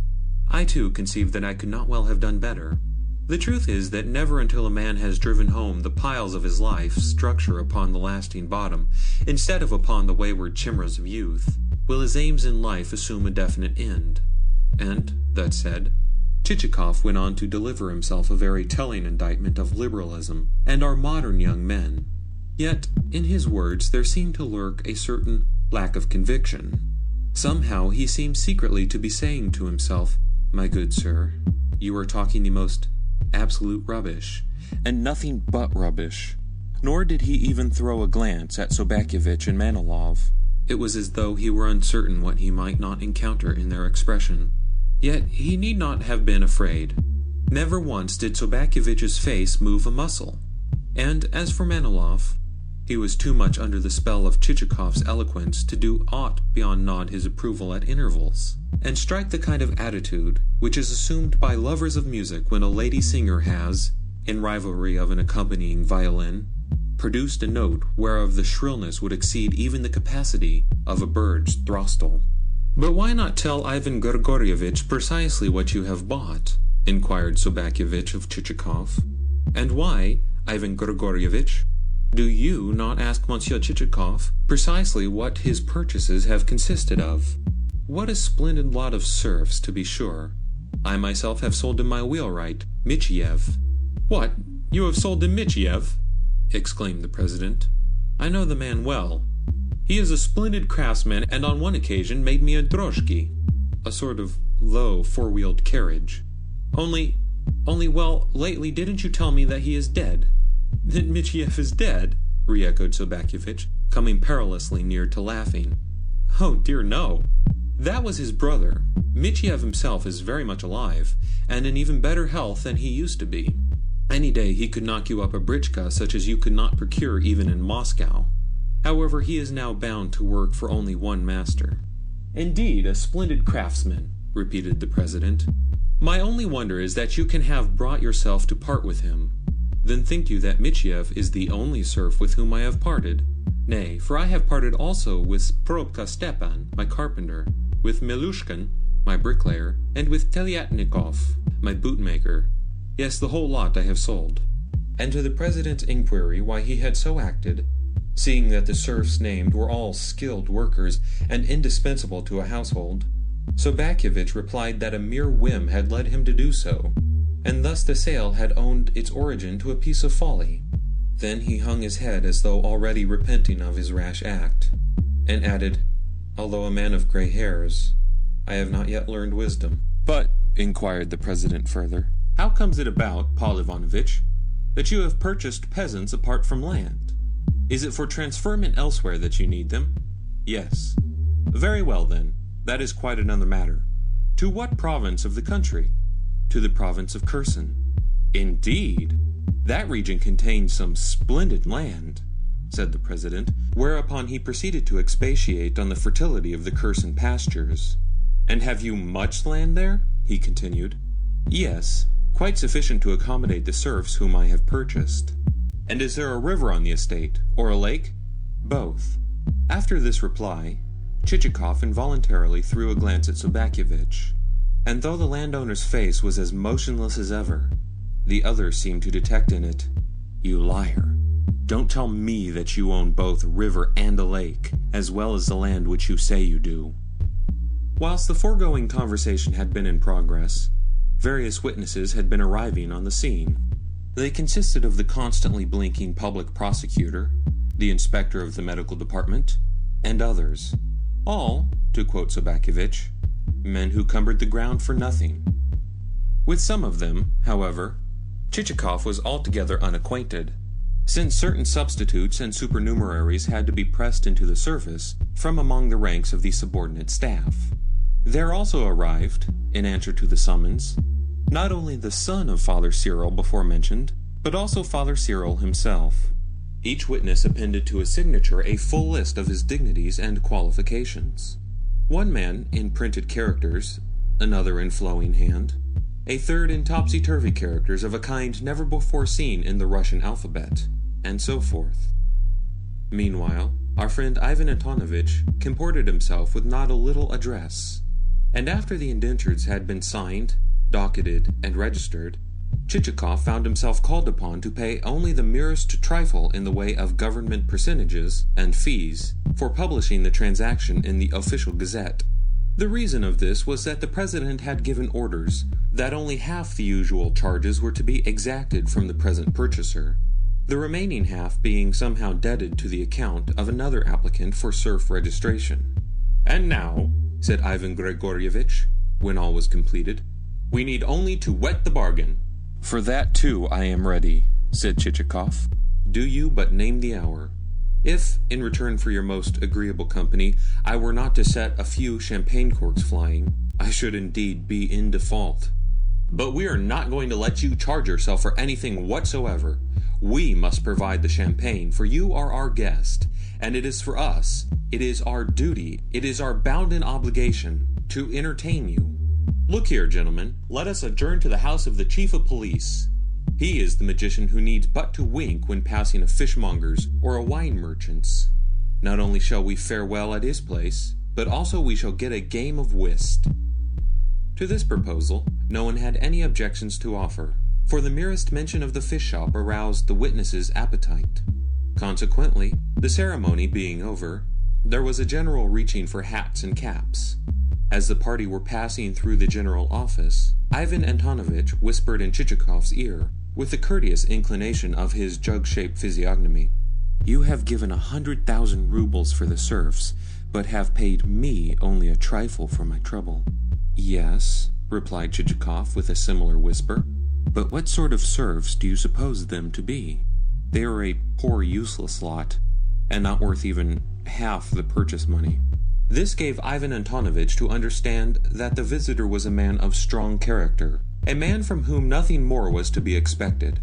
S4: I too conceived that I could not well have done better. The truth is that never until a man has driven home the piles of his life structure upon the lasting bottom, instead of upon the wayward chimeras of youth, will his aims in life assume a definite end. And, that said, Chichikov went on to deliver himself a very telling indictment of liberalism and our modern young men. Yet, in his words, there seemed to lurk a certain lack of conviction. Somehow he seemed secretly to be saying to himself, My good sir, you are talking the most absolute rubbish.
S6: and nothing but rubbish. Nor did he even throw a glance at Sobakevitch and Manilov.
S4: It was as though he were uncertain what he might not encounter in their expression. Yet he need not have been afraid. Never once did Sobakevitch's face move a muscle. And as for Manilov, he was too much under the spell of Chichikov's eloquence to do aught beyond nod his approval at intervals, and strike the kind of attitude which is assumed by lovers of music when a lady singer has, in rivalry of an accompanying violin, produced a note whereof the shrillness would exceed even the capacity of a bird's throstle. But why not tell Ivan Grigorievitch precisely what you have bought? inquired Sobakevitch of Chichikov. And why, Ivan Grigorievitch, do you not ask Monsieur Chichikov precisely what his purchases have consisted of? What a splendid lot of serfs, to be sure. I myself have sold him my wheelwright, Michiev. What? You have sold him Michiev? exclaimed the president. I know the man well. He is a splendid craftsman, and on one occasion made me a droshky, a sort of low four wheeled carriage. Only, only, well, lately didn't you tell me that he is dead? Then Michiev is dead? re echoed Sobakevitch, coming perilously near to laughing. Oh, dear no. That was his brother. Michiev himself is very much alive, and in even better health than he used to be. Any day he could knock you up a britchka such as you could not procure even in Moscow. However, he is now bound to work for only one master. Indeed, a splendid craftsman, repeated the president. My only wonder is that you can have brought yourself to part with him. Then think you that Michiev is the only serf with whom I have parted? Nay, for I have parted also with Probka Stepan, my carpenter, with Milushkin, my bricklayer, and with Telyatnikov, my bootmaker. Yes, the whole lot I have sold. And to the president's inquiry why he had so acted, seeing that the serfs named were all skilled workers and indispensable to a household, Sobakevitch replied that a mere whim had led him to do so, and thus the sale had owned its origin to a piece of folly. Then he hung his head as though already repenting of his rash act, and added,
S7: Although a man of gray hairs, I have not yet learned wisdom.
S4: But, inquired the president further, how comes it about, Paul Ivanovitch, that you have purchased peasants apart from land? Is it for transferment elsewhere that you need them? Yes. Very well, then. That is quite another matter. To what province of the country? To the province of Kherson. Indeed. That region contains some splendid land, said the president, whereupon he proceeded to expatiate on the fertility of the Kherson pastures. And have you much land there? he continued. Yes, quite sufficient to accommodate the serfs whom I have purchased. And is there a river on the estate, or a lake? Both. After this reply, Chichikov involuntarily threw a glance at Sobakevitch, and though the landowner's face was as motionless as ever, the other seemed to detect in it, You liar! Don't tell me that you own both river and a lake, as well as the land which you say you do. Whilst the foregoing conversation had been in progress, various witnesses had been arriving on the scene. They consisted of the constantly blinking public prosecutor, the inspector of the medical department, and others. All, to quote Sobakevitch, men who cumbered the ground for nothing. With some of them, however, Chichikov was altogether unacquainted, since certain substitutes and supernumeraries had to be pressed into the service from among the ranks of the subordinate staff. There also arrived, in answer to the summons, not only the son of Father Cyril before mentioned, but also Father Cyril himself. Each witness appended to his signature a full list of his dignities and qualifications. One man in printed characters, another in flowing hand, a third in topsy turvy characters of a kind never before seen in the Russian alphabet, and so forth. Meanwhile, our friend Ivan Antonovitch comported himself with not a little address, and after the indentures had been signed, docketed, and registered, Chichikov found himself called upon to pay only the merest trifle in the way of government percentages and fees for publishing the transaction in the official gazette. The reason of this was that the President had given orders that only half the usual charges were to be exacted from the present purchaser, the remaining half being somehow debted to the account of another applicant for serf registration. And now, said Ivan Grigorievitch, when all was completed, we need only to wet the bargain. For that too I am ready, said Chichikov. Do you but name the hour. If, in return for your most agreeable company, I were not to set a few champagne corks flying, I should indeed be in default. But we are not going to let you charge yourself for anything whatsoever. We must provide the champagne, for you are our guest, and it is for us, it is our duty, it is our bounden obligation to entertain you. Look here, gentlemen, let us adjourn to the house of the chief of police. He is the magician who needs but to wink when passing a fishmonger's or a wine merchant's. Not only shall we fare well at his place, but also we shall get a game of whist. To this proposal, no one had any objections to offer, for the merest mention of the fish shop aroused the witnesses' appetite. Consequently, the ceremony being over, there was a general reaching for hats and caps. As the party were passing through the general office, Ivan Antonovitch whispered in Chichikov's ear, with the courteous inclination of his jug shaped physiognomy, You have given a hundred thousand roubles for the serfs, but have paid me only a trifle for my trouble. Yes, replied Chichikov with a similar whisper. But what sort of serfs do you suppose them to be? They are a poor, useless lot, and not worth even half the purchase money. This gave Ivan Antonovitch to understand that the visitor was a man of strong character, a man from whom nothing more was to be expected.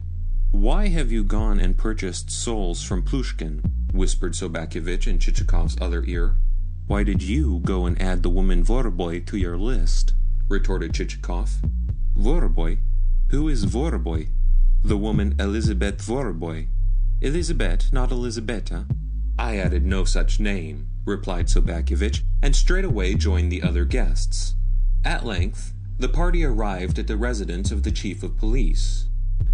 S4: Why have you gone and purchased souls from Plushkin? whispered Sobakevitch in Chichikov's other ear. Why did you go and add the woman Voroboi to your list? retorted Chichikov. Voroboi? Who is Voroboi? The woman Elizabeth Voroboi. Elizabeth, not Elizabetta. I added no such name, replied Sobakevitch, and straightway joined the other guests. At length, the party arrived at the residence of the chief of police.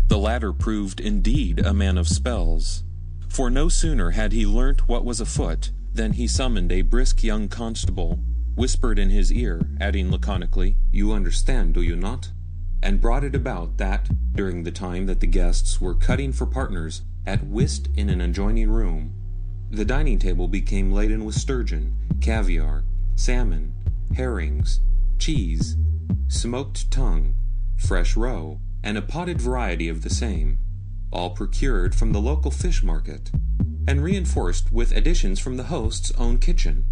S4: The latter proved indeed a man of spells, for no sooner had he learnt what was afoot than he summoned a brisk young constable, whispered in his ear, adding laconically, You understand, do you not? and brought it about that, during the time that the guests were cutting for partners at whist in an adjoining room, the dining table became laden with sturgeon, caviar, salmon, herrings, cheese, smoked tongue, fresh roe, and a potted variety of the same, all procured from the local fish market, and reinforced with additions from the host's own kitchen.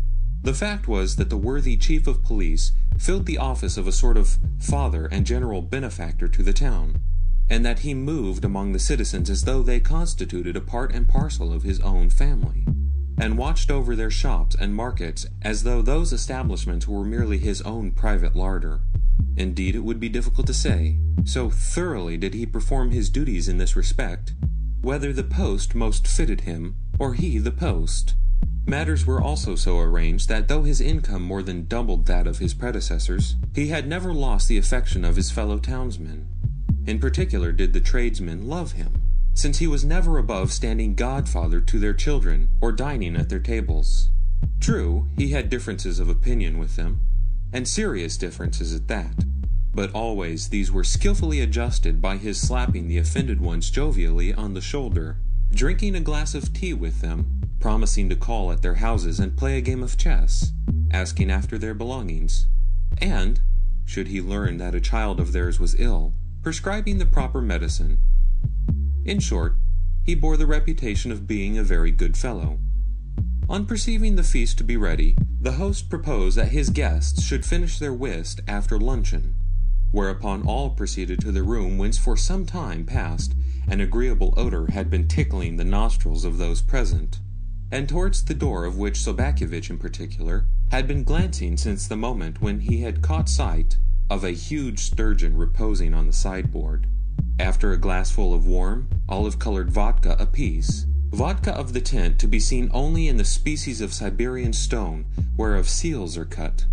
S4: The fact was that the worthy chief of police filled the office of a sort of father and general benefactor to the town, and that he moved among the citizens as though they constituted a part and parcel of his own family, and watched over their shops and markets as though those establishments were merely his own private larder. Indeed, it would be difficult to say, so thoroughly did he perform his duties in this respect, whether the post most fitted him, or he the post. Matters were also so arranged that though his income more than doubled that of his predecessors, he had never lost the affection of his fellow townsmen. In particular did the tradesmen love him, since he was never above standing godfather to their children or dining at their tables. True, he had differences of opinion with them, and serious differences at that. But always these were skilfully adjusted by his slapping the offended ones jovially on the shoulder, drinking a glass of tea with them, promising to call at their houses and play a game of chess, asking after their belongings, and, should he learn that a child of theirs was ill, prescribing the proper medicine. In short, he bore the reputation of being a very good fellow. On perceiving the feast to be ready, the host proposed that his guests should finish their whist after luncheon, whereupon all proceeded to the room whence for some time past an agreeable odor had been tickling the nostrils of those present, and towards the door of which Sobakevitch in particular had been glancing since the moment when he had caught sight of a huge sturgeon reposing on the sideboard. After a glassful of warm, olive colored vodka apiece, Vodka of the tent to be seen only in the species of Siberian stone whereof seals are cut.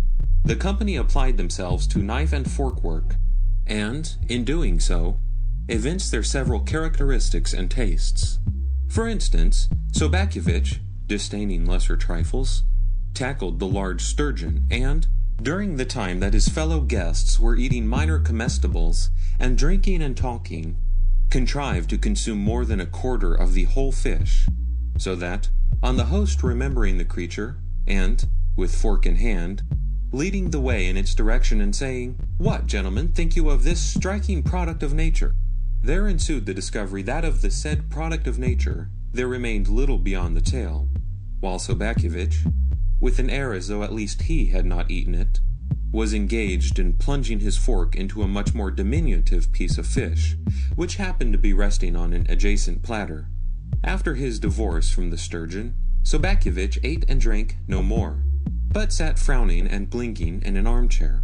S4: The company applied themselves to knife and fork work, and, in doing so, evinced their several characteristics and tastes. For instance, Sobakevitch, disdaining lesser trifles, tackled the large sturgeon, and, during the time that his fellow guests were eating minor comestibles and drinking and talking, contrived to consume more than a quarter of the whole fish, so that, on the host remembering the creature, and, with fork in hand, leading the way in its direction and saying, What, gentlemen, think you of this striking product of nature? There ensued the discovery that of the said product of nature there remained little beyond the tail, while Sobakevitch, with an air as though at least he had not eaten it, was engaged in plunging his fork into a much more diminutive piece of fish, which happened to be resting on an adjacent platter. After his divorce from the sturgeon, Sobakevitch ate and drank no more, but sat frowning and blinking in an armchair.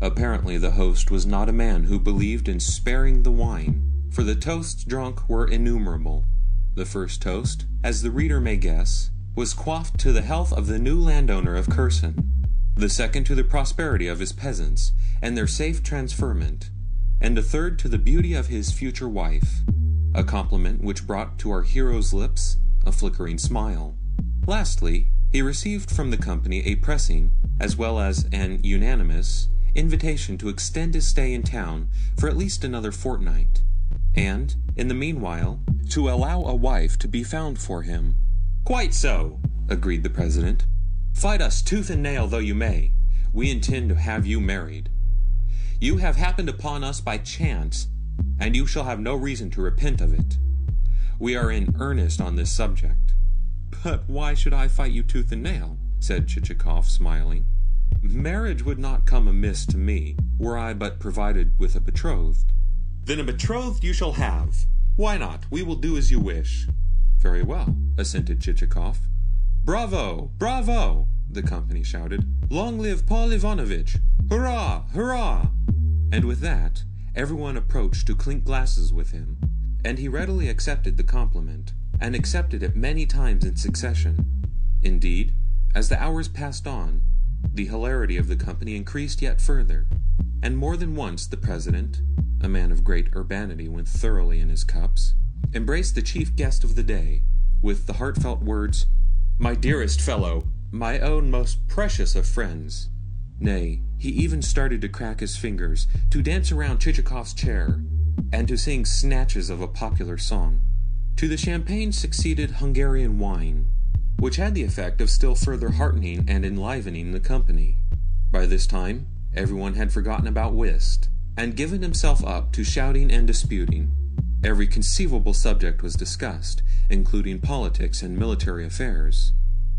S4: Apparently, the host was not a man who believed in sparing the wine, for the toasts drunk were innumerable. The first toast, as the reader may guess, was quaffed to the health of the new landowner of Kherson, the second to the prosperity of his peasants and their safe transferment, and a third to the beauty of his future wife, a compliment which brought to our hero's lips a flickering smile. Lastly, he received from the company a pressing, as well as an unanimous, invitation to extend his stay in town for at least another fortnight, and, in the meanwhile, to allow a wife to be found for him. Quite so, agreed the president. Fight us tooth and nail though you may, we intend to have you married. You have happened upon us by chance, and you shall have no reason to repent of it. We are in earnest on this subject. But why should I fight you tooth and nail? said Chichikov, smiling. Marriage would not come amiss to me, were I but provided with a betrothed. Then a betrothed you shall have. Why not? We will do as you wish. Very well, assented Chichikov. Bravo! Bravo! the company shouted. Long live Paul Ivanovitch! Hurrah! Hurrah! And with that, everyone approached to clink glasses with him, and he readily accepted the compliment, and accepted it many times in succession. Indeed, as the hours passed on, the hilarity of the company increased yet further, and more than once the president, a man of great urbanity when thoroughly in his cups, embraced the chief guest of the day with the heartfelt words, My dearest fellow, my own most precious of friends. Nay, he even started to crack his fingers, to dance around Chichikov's chair, and to sing snatches of a popular song. To the champagne succeeded Hungarian wine, which had the effect of still further heartening and enlivening the company. By this time, everyone had forgotten about whist, and given himself up to shouting and disputing. Every conceivable subject was discussed, including politics and military affairs.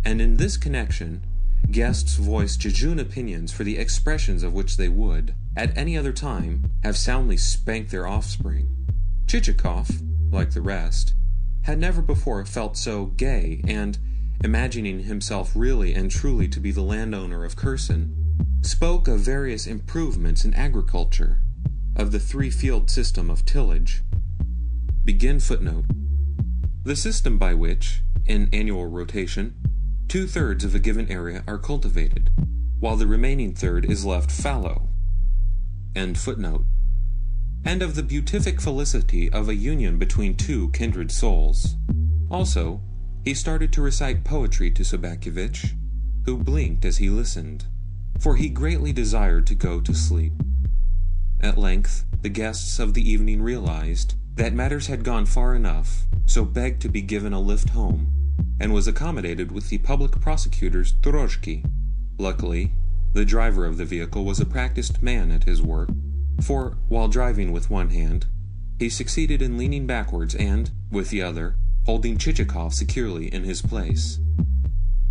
S4: And in this connection, guests voiced jejune opinions for the expressions of which they would, at any other time, have soundly spanked their offspring. Chichikov, like the rest, had never before felt so gay, and, imagining himself really and truly to be the landowner of Kherson, spoke of various improvements in agriculture, of the three field system of tillage. Begin footnote. The system by which, in annual rotation, two thirds of a given area are cultivated, while the remaining third is left fallow. End footnote and of the beatific felicity of a union between two kindred souls. Also, he started to recite poetry to Sobakevitch, who blinked as he listened, for he greatly desired to go to sleep. At length, the guests of the evening realized that matters had gone far enough, so begged to be given a lift home, and was accommodated with the public prosecutor's drozhki. Luckily, the driver of the vehicle was a practiced man at his work, for, while driving with one hand, he succeeded in leaning backwards and, with the other, holding Chichikov securely in his place.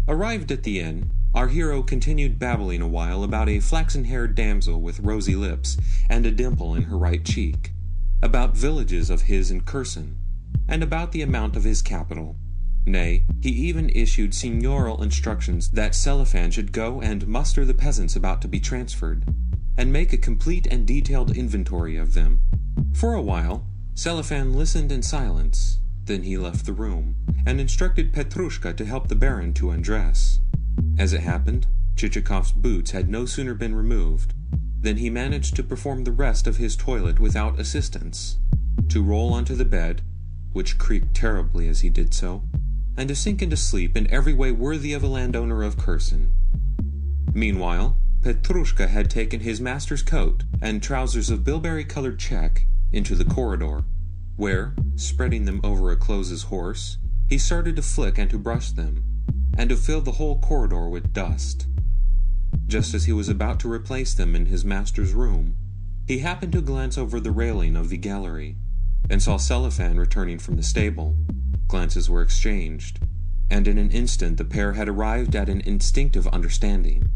S4: Arrived at the inn, our hero continued babbling a while about a flaxen haired damsel with rosy lips and a dimple in her right cheek, about villages of his in Kherson, and about the amount of his capital. Nay, he even issued seigneurial instructions that Selifan should go and muster the peasants about to be transferred, and make a complete and detailed inventory of them. For a while, Selifan listened in silence. Then he left the room, and instructed Petrushka to help the barin to undress. As it happened, Chichikov's boots had no sooner been removed than he managed to perform the rest of his toilet without assistance, to roll onto the bed, which creaked terribly as he did so, and to sink into sleep in every way worthy of a landowner of Kherson. Meanwhile, Petrushka had taken his master's coat and trousers of bilberry colored check into the corridor, where, spreading them over a close's horse, he started to flick and to brush them, and to fill the whole corridor with dust. Just as he was about to replace them in his master's room, he happened to glance over the railing of the gallery, and saw Selifan returning from the stable. Glances were exchanged, and in an instant the pair had arrived at an instinctive understanding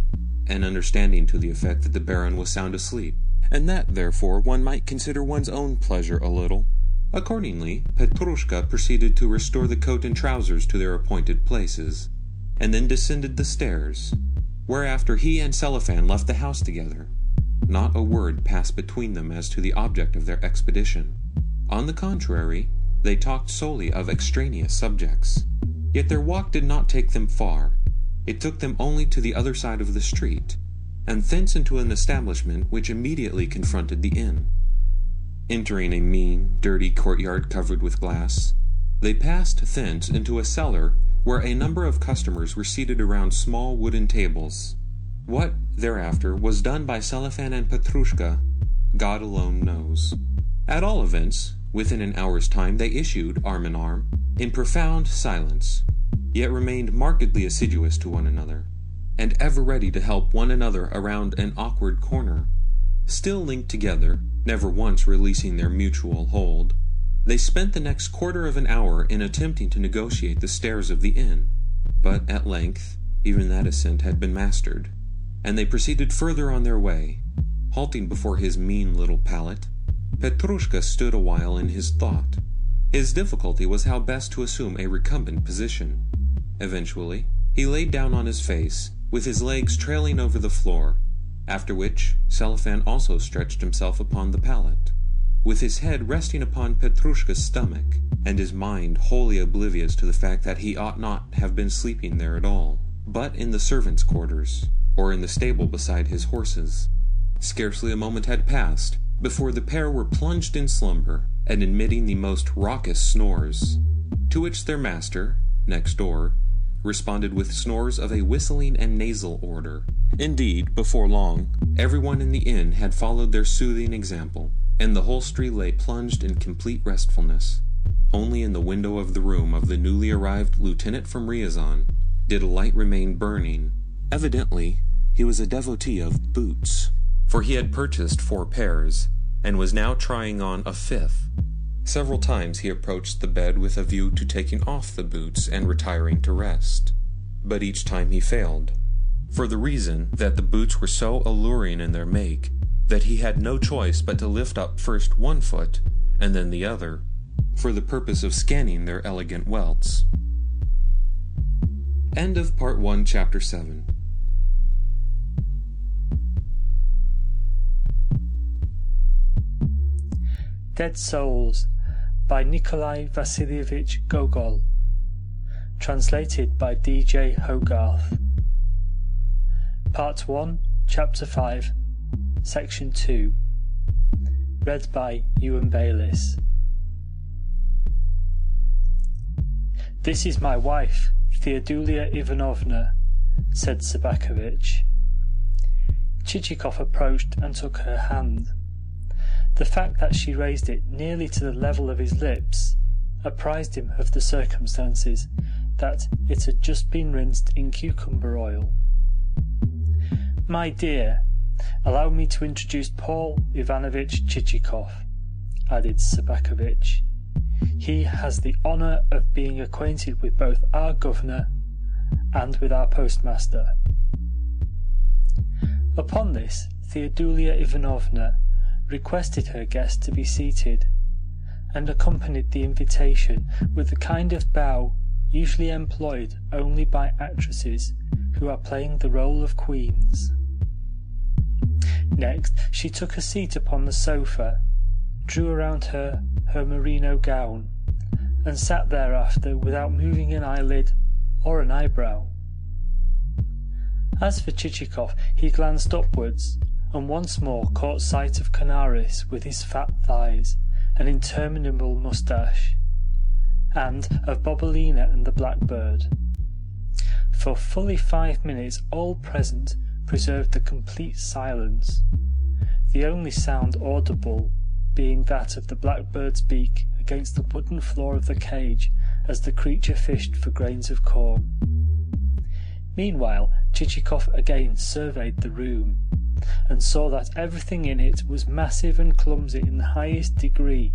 S4: an understanding to the effect that the barin was sound asleep, and that, therefore, one might consider one's own pleasure a little. Accordingly, Petrushka proceeded to restore the coat and trousers to their appointed places, and then descended the stairs, whereafter he and Selifan left the house together. Not a word passed between them as to the object of their expedition. On the contrary, they talked solely of extraneous subjects. Yet their walk did not take them far, it took them only to the other side of the street, and thence into an establishment which immediately confronted the inn. Entering a mean, dirty courtyard covered with glass, they passed thence into a cellar where a number of customers were seated around small wooden tables. What, thereafter, was done by Selifan and Petrushka, God alone knows. At all events, within an hour's time they issued, arm in arm, in profound silence, yet remained markedly assiduous to one another, and ever ready to help one another around an awkward corner. Still linked together, never once releasing their mutual hold, they spent the next quarter of an hour in attempting to negotiate the stairs of the inn, but at length even that ascent had been mastered, and they proceeded further on their way. Halting before his mean little pallet, Petrushka stood a while in his thought. His difficulty was how best to assume a recumbent position. Eventually, he laid down on his face, with his legs trailing over the floor, after which Selifan also stretched himself upon the pallet, with his head resting upon Petrushka's stomach, and his mind wholly oblivious to the fact that he ought not have been sleeping there at all, but in the servants' quarters, or in the stable beside his horses. Scarcely a moment had passed before the pair were plunged in slumber and emitting the most raucous snores, to which their master, next door, responded with snores of a whistling and nasal order. Indeed, before long, everyone in the inn had followed their soothing example, and the hostelry lay plunged in complete restfulness.
S7: Only in the window of the room of the newly arrived lieutenant from Riazan did a light remain burning.
S4: Evidently, he was a devotee of boots.
S7: For he had purchased four pairs, and was now trying on a fifth. Several times he approached the bed with a view to taking off the boots and retiring to rest. But each time he failed, for the reason that the boots were so alluring in their make that he had no choice but to lift up first one foot and then the other, for the purpose of scanning their elegant welts. End of Part 1, Chapter 7.
S8: Dead Souls by Nikolai Vasilievich Gogol. Translated by D.J. Hogarth. Part 1, Chapter 5, Section 2. Read by Ewan Bayliss. This is my wife, Theodulia Ivanovna, said Sobakevitch. Chichikov approached and took her hand. The fact that she raised it nearly to the level of his lips apprised him of the circumstances that it had just been rinsed in cucumber oil. My dear, allow me to introduce Paul Ivanovitch Chichikov, added Sobakevitch. He has the honour of being acquainted with both our governor and with our postmaster. Upon this, Theodulia Ivanovna requested her guest to be seated, and accompanied the invitation with the kind of bow usually employed only by actresses who are playing the role of queens. Next, she took a seat upon the sofa, drew around her her merino gown, and sat thereafter without moving an eyelid or an eyebrow. As for Chichikov, he glanced upwards and once more caught sight of Canaris with his fat thighs and interminable moustache, and of Bobelina and the blackbird. For fully five minutes all present preserved a complete silence, the only sound audible being that of the blackbird's beak against the wooden floor of the cage as the creature fished for grains of corn. Meanwhile Chichikov again surveyed the room and saw that everything in it was massive and clumsy in the highest degree,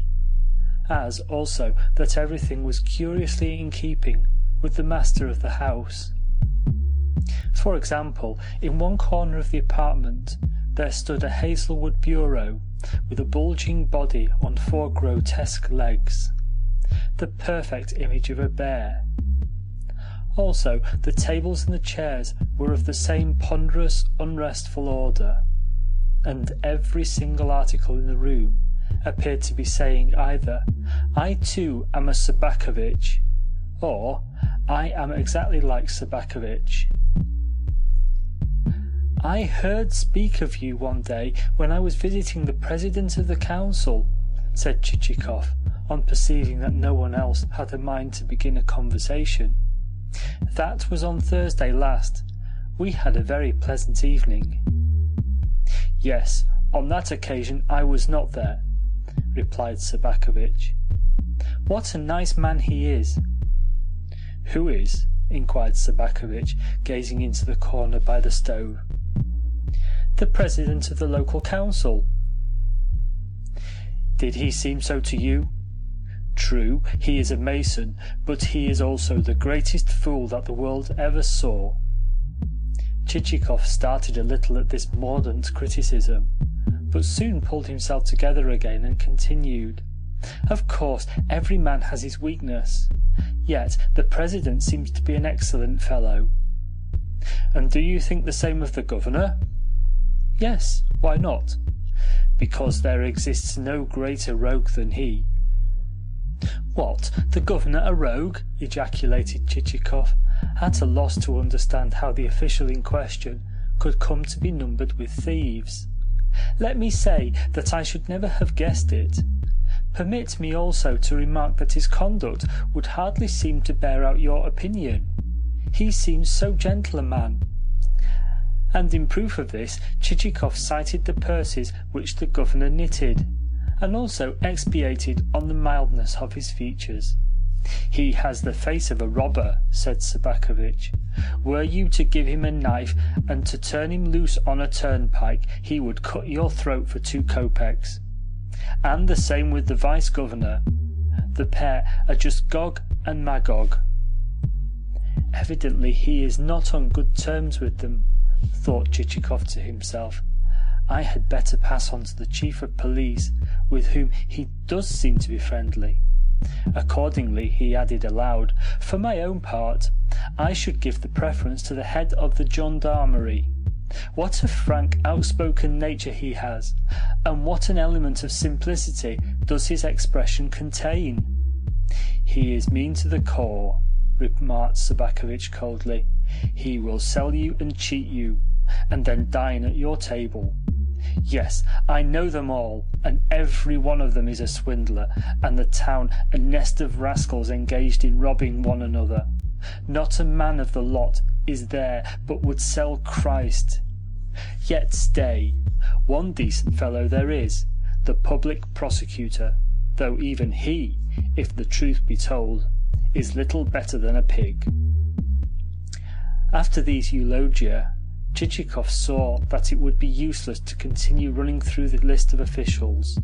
S8: as also that everything was curiously in keeping with the master of the house. For example, in one corner of the apartment there stood a hazelwood bureau with a bulging body on four grotesque legs, the perfect image of a bear. Also, the tables and the chairs were of the same ponderous, unrestful order, and every single article in the room appeared to be saying either, I too am a Sobakevitch, or I am exactly like Sobakevitch. I heard speak of you one day when I was visiting the President of the Council, said Chichikov, on perceiving that no one else had a mind to begin a conversation. That was on Thursday last. We had a very pleasant evening. Yes, on that occasion I was not there, replied Sobakevitch. What a nice man he is! Who is? inquired Sobakevitch, gazing into the corner by the stove. The president of the local council. Did he seem so to you? True, he is a mason, but he is also the greatest fool that the world ever saw. Chichikov started a little at this mordant criticism, but soon pulled himself together again and continued. Of course, every man has his weakness. Yet the President seems to be an excellent fellow. And do you think the same of the Governor? Yes, why not? Because there exists no greater rogue than he. What, the Governor a rogue? ejaculated Chichikov, at a loss to understand how the official in question could come to be numbered with thieves. Let me say that I should never have guessed it. Permit me also to remark that his conduct would hardly seem to bear out your opinion. He seems so gentle a man. And in proof of this, Chichikov cited the purses which the governor knitted, and also expiated on the mildness of his features. He has the face of a robber, said Sobakevitch. Were you to give him a knife and to turn him loose on a turnpike, he would cut your throat for two kopecks. And the same with the vice governor. The pair are just Gog and Magog. Evidently he is not on good terms with them, thought Chichikov to himself. I had better pass on to the chief of police, with whom he does seem to be friendly. Accordingly, he added aloud, For my own part, I should give the preference to the head of the gendarmerie. What a frank, outspoken nature he has, and what an element of simplicity does his expression contain! He is mean to the core, remarked Sobakevitch coldly. He will sell you and cheat you, and then dine at your table. Yes, I know them all, and every one of them is a swindler, and the town a nest of rascals engaged in robbing one another. Not a man of the lot is there but would sell Christ. Yet stay, one decent fellow there is, the public prosecutor, though even he, if the truth be told, is little better than a pig. After these eulogia, Chichikov saw that it would be useless to continue running through the list of officials,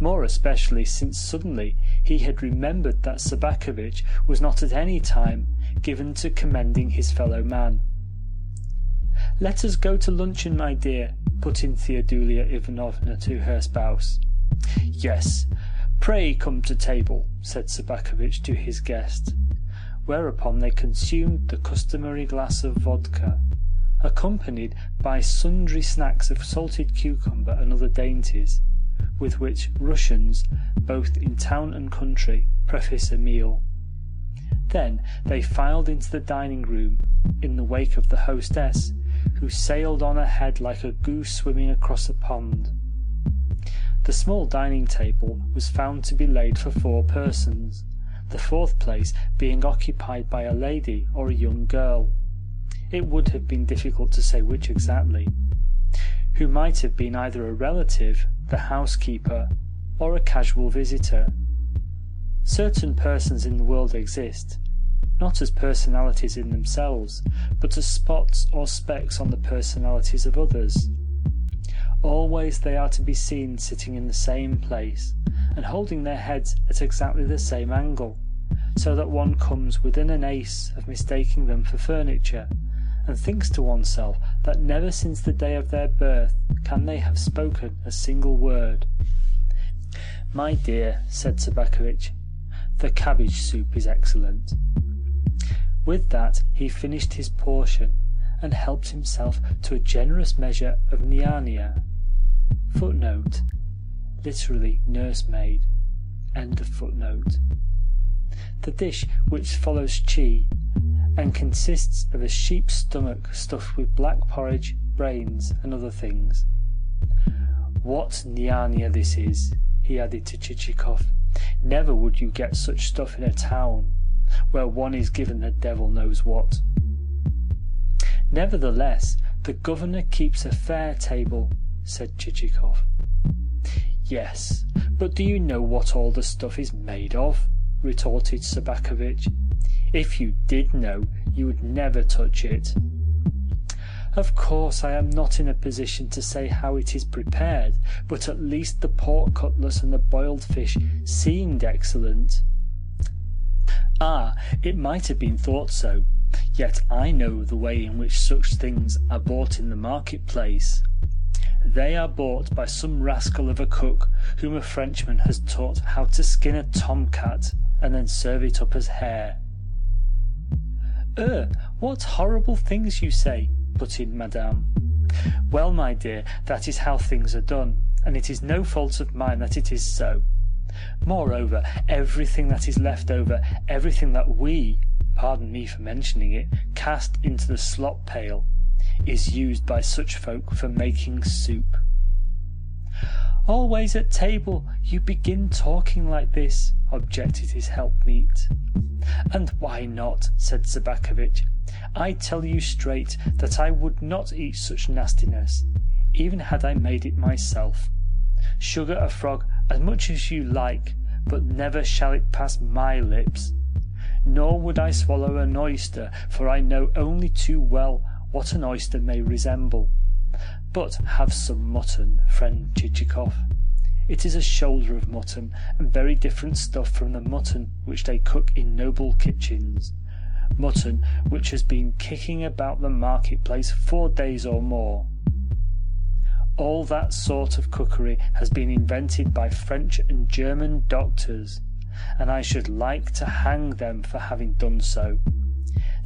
S8: more especially since suddenly he had remembered that Sobakevitch was not at any time given to commending his fellow man. Let us go to luncheon, my dear, put in Theodulia Ivanovna to her spouse. Yes, pray come to table, said Sobakevitch to his guest, whereupon they consumed the customary glass of vodka accompanied by sundry snacks of salted cucumber and other dainties, with which Russians, both in town and country, preface a meal. Then they filed into the dining room in the wake of the hostess, who sailed on ahead like a goose swimming across a pond. The small dining table was found to be laid for four persons, the fourth place being occupied by a lady or a young girl it would have been difficult to say which exactly, who might have been either a relative, the housekeeper, or a casual visitor. Certain persons in the world exist, not as personalities in themselves, but as spots or specks on the personalities of others. Always they are to be seen sitting in the same place, and holding their heads at exactly the same angle, so that one comes within an ace of mistaking them for furniture and thinks to oneself that never since the day of their birth can they have spoken a single word. My dear, said Sobakevitch, the cabbage soup is excellent. With that he finished his portion and helped himself to a generous measure of niania. Footnote literally nursemaid. The dish which follows shtchi and consists of a sheep's stomach stuffed with black porridge, brains, and other things. What niania this is, he added to Chichikov. Never would you get such stuff in a town, where one is given the devil knows what. Nevertheless, the governor keeps a fair table, said Chichikov. Yes, but do you know what all the stuff is made of? retorted Sobakevitch. If you did know, you would never touch it. Of course, I am not in a position to say how it is prepared, but at least the pork cutlets and the boiled fish seemed excellent. Ah, it might have been thought so, yet I know the way in which such things are bought in the market-place. They are bought by some rascal of a cook whom a Frenchman has taught how to skin a tomcat and then serve it up as hare. Er, what horrible things you say, put in Madame. Well, my dear, that is how things are done, and it is no fault of mine that it is so. Moreover, everything that is left over, everything that we, pardon me for mentioning it, cast into the slop pail, is used by such folk for making soup. Always at table you begin talking like this, objected his helpmeet. And why not? said Sobakevitch. I tell you straight that I would not eat such nastiness, even had I made it myself. Sugar a frog as much as you like, but never shall it pass my lips. Nor would I swallow an oyster, for I know only too well what an oyster may resemble. But have some mutton, friend Chichikov. It is a shoulder of mutton, and very different stuff from the mutton which they cook in noble kitchens. Mutton which has been kicking about the market-place four days or more. All that sort of cookery has been invented by French and German doctors, and I should like to hang them for having done so.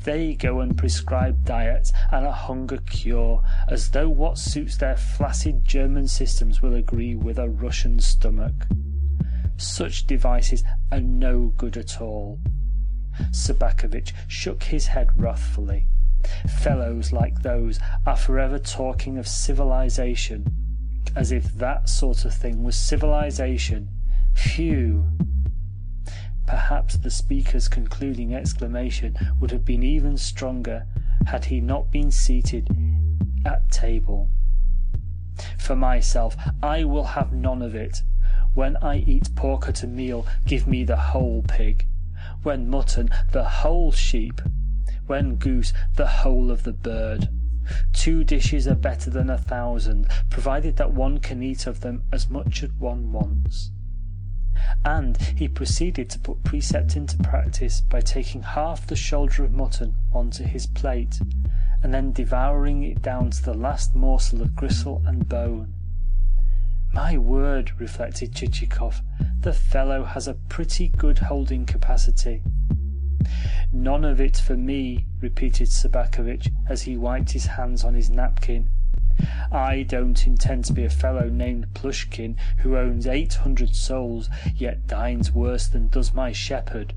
S8: They go and prescribe diets and a hunger cure, as though what suits their flaccid German systems will agree with a Russian stomach. Such devices are no good at all. Sobakevitch shook his head wrathfully. Fellows like those are forever talking of civilization, as if that sort of thing was civilization. Phew! Perhaps the speaker's concluding exclamation would have been even stronger had he not been seated at table. For myself, I will have none of it. When I eat pork at a meal, give me the whole pig. When mutton, the whole sheep. When goose, the whole of the bird. Two dishes are better than a thousand, provided that one can eat of them as much as one wants and he proceeded to put precept into practice by taking half the shoulder of mutton onto his plate, and then devouring it down to the last morsel of gristle and bone. My word, reflected Chichikov, the fellow has a pretty good holding capacity. None of it for me, repeated Sobakevitch as he wiped his hands on his napkin. I don't intend to be a fellow named Plushkin who owns eight hundred souls, yet dines worse than does my shepherd.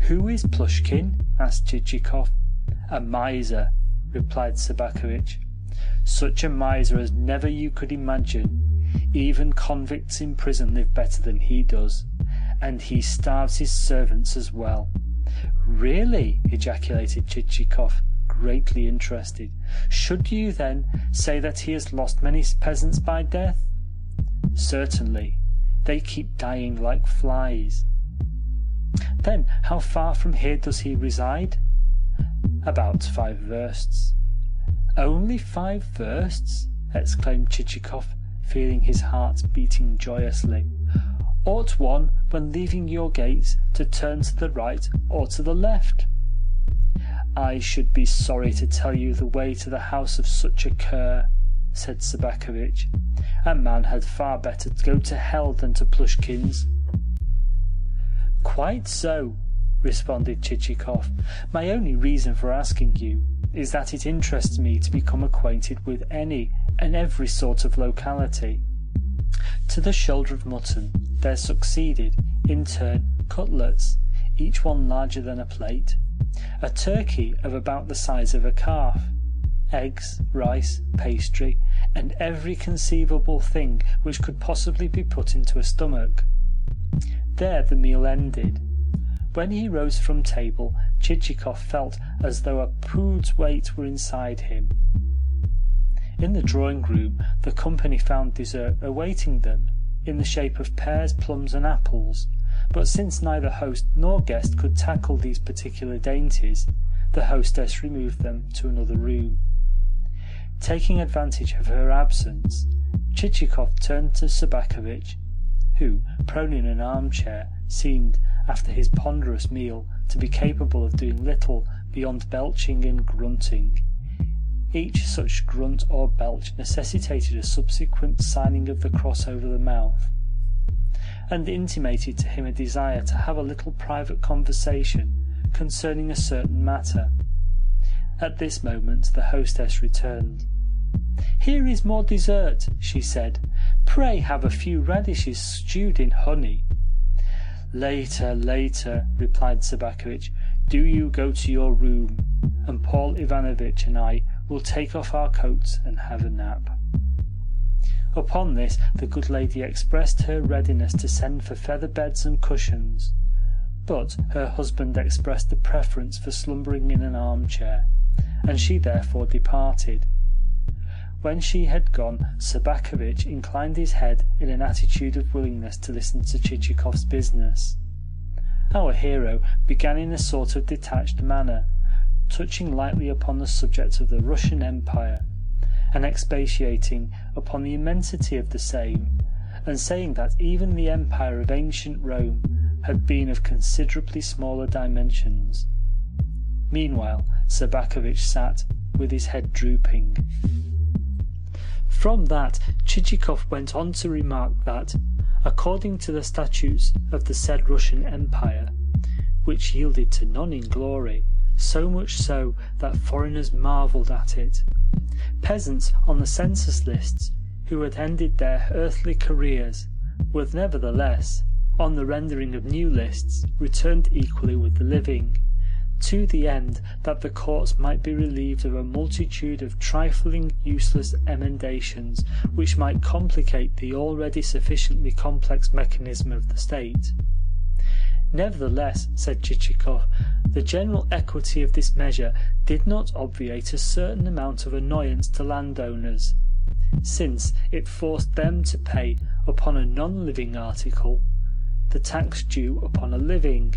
S8: Who is Plushkin? asked Chichikov. A miser, replied Sobakevitch. Such a miser as never you could imagine. Even convicts in prison live better than he does, and he starves his servants as well. Really? ejaculated Chichikov greatly interested. Should you, then, say that he has lost many peasants by death? Certainly. They keep dying like flies. Then, how far from here does he reside? About five versts. Only five versts? exclaimed Chichikov, feeling his heart beating joyously. Ought one, when leaving your gates, to turn to the right or to the left? I should be sorry to tell you the way to the house of such a cur, said Sobakevitch. A man had far better go to hell than to Plushkin's. Quite so, responded Chichikov. My only reason for asking you is that it interests me to become acquainted with any and every sort of locality. To the shoulder of mutton there succeeded, in turn, cutlets, each one larger than a plate, a turkey of about the size of a calf, eggs, rice, pastry, and every conceivable thing which could possibly be put into a stomach. There the meal ended. When he rose from table, Chichikov felt as though a pood's weight were inside him. In the drawing room the company found dessert awaiting them, in the shape of pears, plums, and apples, but since neither host nor guest could tackle these particular dainties, the hostess removed them to another room. Taking advantage of her absence, Chichikov turned to Sobakevitch, who, prone in an armchair, seemed, after his ponderous meal, to be capable of doing little beyond belching and grunting. Each such grunt or belch necessitated a subsequent signing of the cross over the mouth and intimated to him a desire to have a little private conversation concerning a certain matter. At this moment the hostess returned. Here is more dessert, she said. Pray have a few radishes stewed in honey. Later, later, replied Sobakevitch. Do you go to your room, and Paul Ivanovitch and I will take off our coats and have a nap. Upon this the good lady expressed her readiness to send for feather beds and cushions, but her husband expressed a preference for slumbering in an armchair, and she therefore departed. When she had gone, Sobakevitch inclined his head in an attitude of willingness to listen to Chichikov's business. Our hero began in a sort of detached manner, touching lightly upon the subject of the Russian Empire, and expatiating upon the immensity of the same, and saying that even the empire of ancient Rome had been of considerably smaller dimensions. Meanwhile, Sobakevitch sat with his head drooping. From that, Chichikov went on to remark that, according to the statutes of the said Russian Empire, which yielded to none in glory, so much so that foreigners marvelled at it, peasants on the census lists who had ended their earthly careers were nevertheless, on the rendering of new lists, returned equally with the living to the end that the courts might be relieved of a multitude of trifling, useless emendations which might complicate the already sufficiently complex mechanism of the state. Nevertheless, said Chichikov, the general equity of this measure did not obviate a certain amount of annoyance to landowners, since it forced them to pay upon a non-living article the tax due upon a living.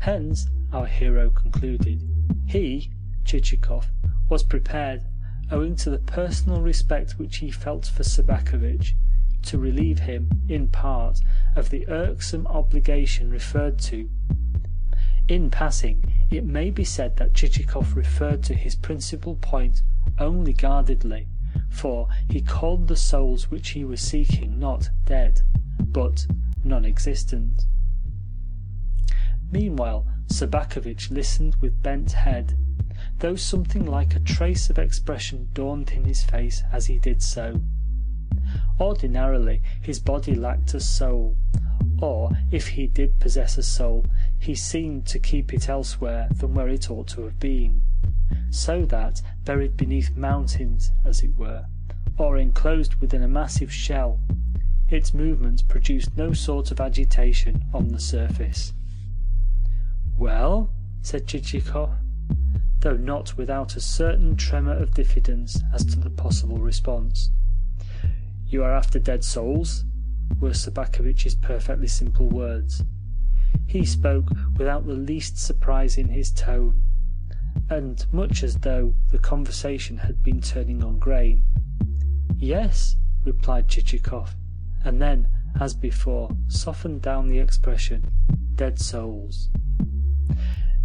S8: Hence, our hero concluded, he, Chichikov, was prepared, owing to the personal respect which he felt for Sobakevitch, to relieve him, in part, of the irksome obligation referred to. In passing, it may be said that Chichikov referred to his principal point only guardedly, for he called the souls which he was seeking not dead, but non existent. Meanwhile, Sobakevitch listened with bent head, though something like a trace of expression dawned in his face as he did so. Ordinarily his body lacked a soul, or if he did possess a soul, he seemed to keep it elsewhere than where it ought to have been, so that, buried beneath mountains, as it were, or enclosed within a massive shell, its movements produced no sort of agitation on the surface. Well? said Chichikov, though not without a certain tremor of diffidence as to the possible response. You are after dead souls? were Sobakevitch's perfectly simple words. He spoke without the least surprise in his tone, and much as though the conversation had been turning on grain. Yes, replied Chichikov, and then, as before, softened down the expression dead souls.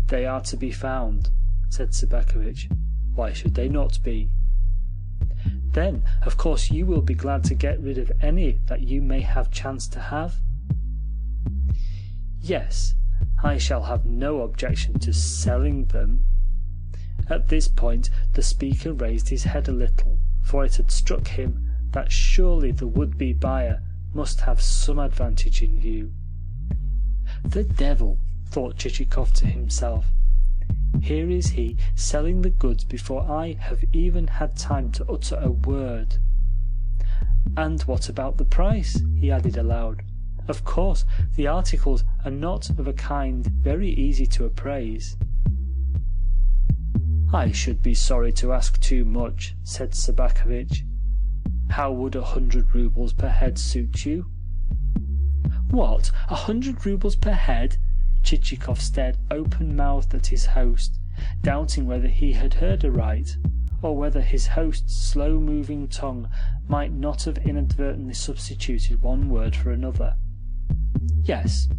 S8: They are to be found, said Sobakevitch. Why should they not be? Then, of course, you will be glad to get rid of any that you may have chance to have? Yes, I shall have no objection to selling them. At this point the speaker raised his head a little, for it had struck him that surely the would-be buyer must have some advantage in view. The devil! Thought Chichikov to himself. Here is he selling the goods before I have even had time to utter a word. And what about the price? he added aloud. Of course, the articles are not of a kind very easy to appraise. I should be sorry to ask too much, said Sobakevitch. How would a hundred roubles per head suit you? What, a hundred roubles per head? Chichikov stared open-mouthed at his host, doubting whether he had heard aright, or whether his host's slow-moving tongue might not have inadvertently substituted one word for another. Yes.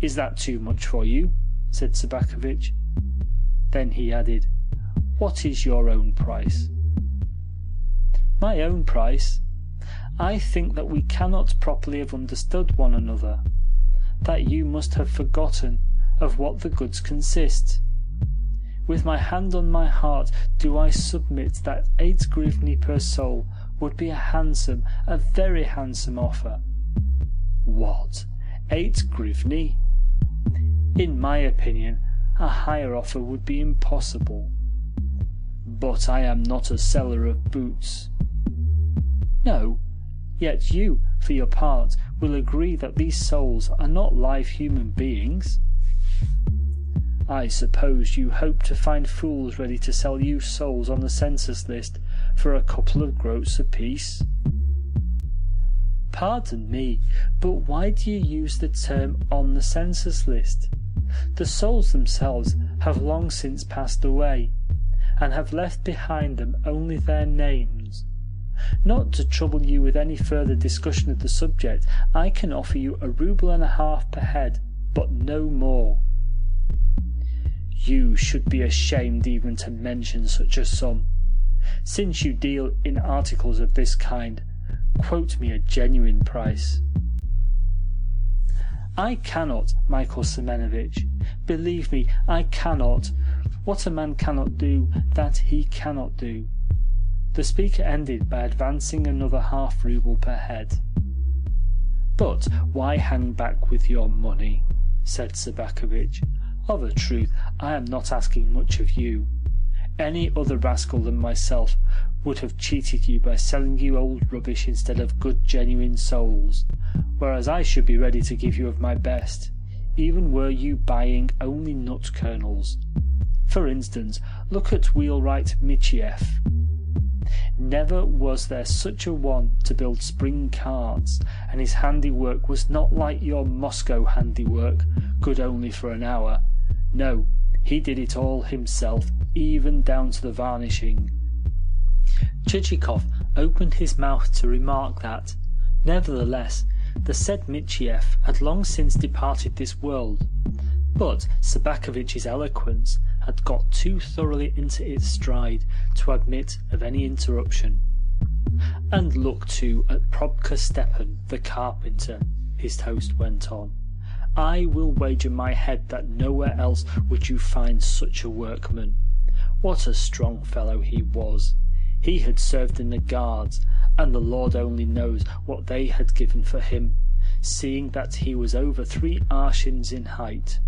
S8: Is that too much for you? said Sobakevitch. Then he added, What is your own price? My own price? I think that we cannot properly have understood one another that you must have forgotten of what the goods consist. With my hand on my heart do I submit that eight grivni per soul would be a handsome, a very handsome offer. What? Eight grivni? In my opinion, a higher offer would be impossible. But I am not a seller of boots. No, yet you, for your part, will agree that these souls are not live human beings. I suppose you hope to find fools ready to sell you souls on the census list for a couple of groats apiece? Pardon me, but why do you use the term on the census list? The souls themselves have long since passed away, and have left behind them only their names. Not to trouble you with any further discussion of the subject, I can offer you a rouble and a half per head, but no more. You should be ashamed even to mention such a sum. Since you deal in articles of this kind, quote me a genuine price. I cannot, Michael Semenovitch. Believe me, I cannot. What a man cannot do, that he cannot do. The speaker ended by advancing another half rouble per head. But why hang back with your money? said Sobakevitch. Of a truth, I am not asking much of you. Any other rascal than myself would have cheated you by selling you old rubbish instead of good genuine souls, whereas I should be ready to give you of my best, even were you buying only nut kernels. For instance, look at wheelwright Michiev. Never was there such a one to build spring carts, and his handiwork was not like your Moscow handiwork, good only for an hour. No, he did it all himself, even down to the varnishing. Chichikov opened his mouth to remark that, nevertheless, the said Michiev had long since departed this world, but Sobakevitch's eloquence had got too thoroughly into its stride to admit of any interruption. And look too at Probka Stepan, the carpenter, his host went on. I will wager my head that nowhere else would you find such a workman. What a strong fellow he was! He had served in the Guards, and the Lord only knows what they had given for him, seeing that he was over three arshins in height.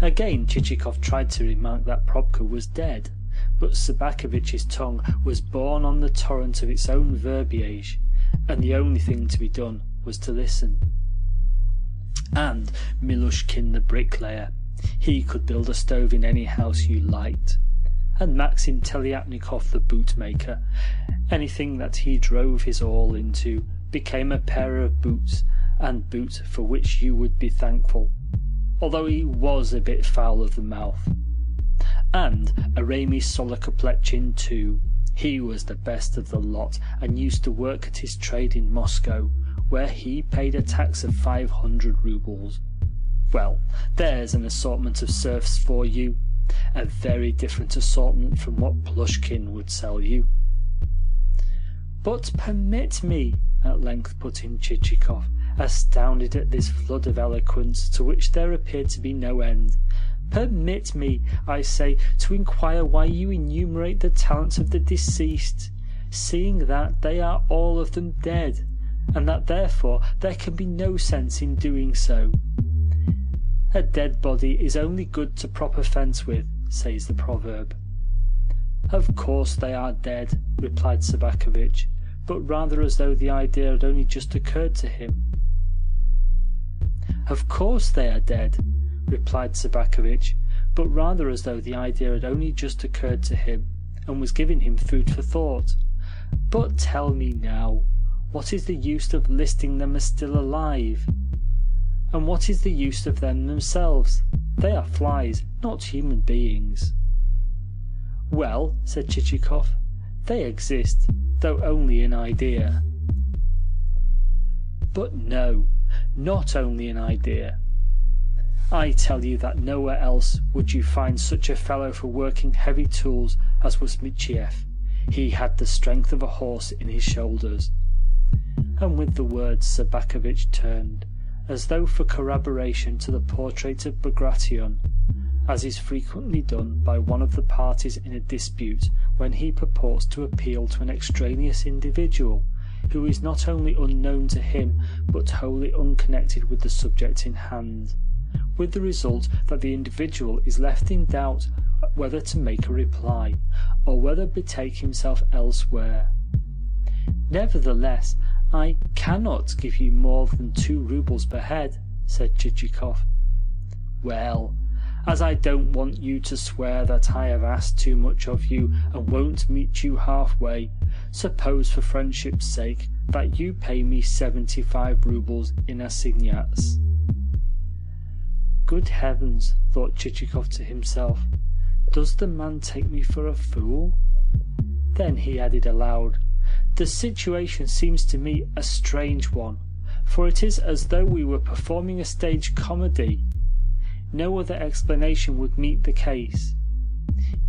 S8: Again Chichikov tried to remark that Probka was dead, but Sobakevitch's tongue was borne on the torrent of its own verbiage, and the only thing to be done was to listen. And Milushkin the bricklayer, he could build a stove in any house you liked and Maxim Teliatnikov the bootmaker. Anything that he drove his awl into became a pair of boots, and boots for which you would be thankful, although he was a bit foul of the mouth. And Eremei Sorokoplechin too. He was the best of the lot, and used to work at his trade in Moscow, where he paid a tax of five hundred roubles. Well, there's an assortment of serfs for you a very different assortment from what Plushkin would sell you. But permit me, at length put in Chichikov, astounded at this flood of eloquence to which there appeared to be no end. Permit me, I say, to inquire why you enumerate the talents of the deceased, seeing that they are all of them dead, and that therefore there can be no sense in doing so. A dead body is only good to prop a fence with, says the proverb. Of course they are dead, replied Sobakevitch, but rather as though the idea had only just occurred to him. Of course they are dead, replied Sobakevitch, but rather as though the idea had only just occurred to him, and was giving him food for thought. But tell me now, what is the use of listing them as still alive? And what is the use of them themselves? They are flies, not human beings. Well, said Chichikov, they exist, though only in idea. But no, not only an idea. I tell you that nowhere else would you find such a fellow for working heavy tools as was Michiev. He had the strength of a horse in his shoulders. And with the words Sobakevitch turned, as though for corroboration to the portrait of Bagration, as is frequently done by one of the parties in a dispute when he purports to appeal to an extraneous individual who is not only unknown to him but wholly unconnected with the subject in hand, with the result that the individual is left in doubt whether to make a reply, or whether betake himself elsewhere. Nevertheless, I cannot give you more than two roubles per head, said Chichikov. Well, as I don't want you to swear that I have asked too much of you and won't meet you halfway, suppose for friendship's sake that you pay me seventy-five roubles in assignats. Good heavens, thought Chichikov to himself, does the man take me for a fool? Then he added aloud, The situation seems to me a strange one, for it is as though we were performing a stage comedy. No other explanation would meet the case.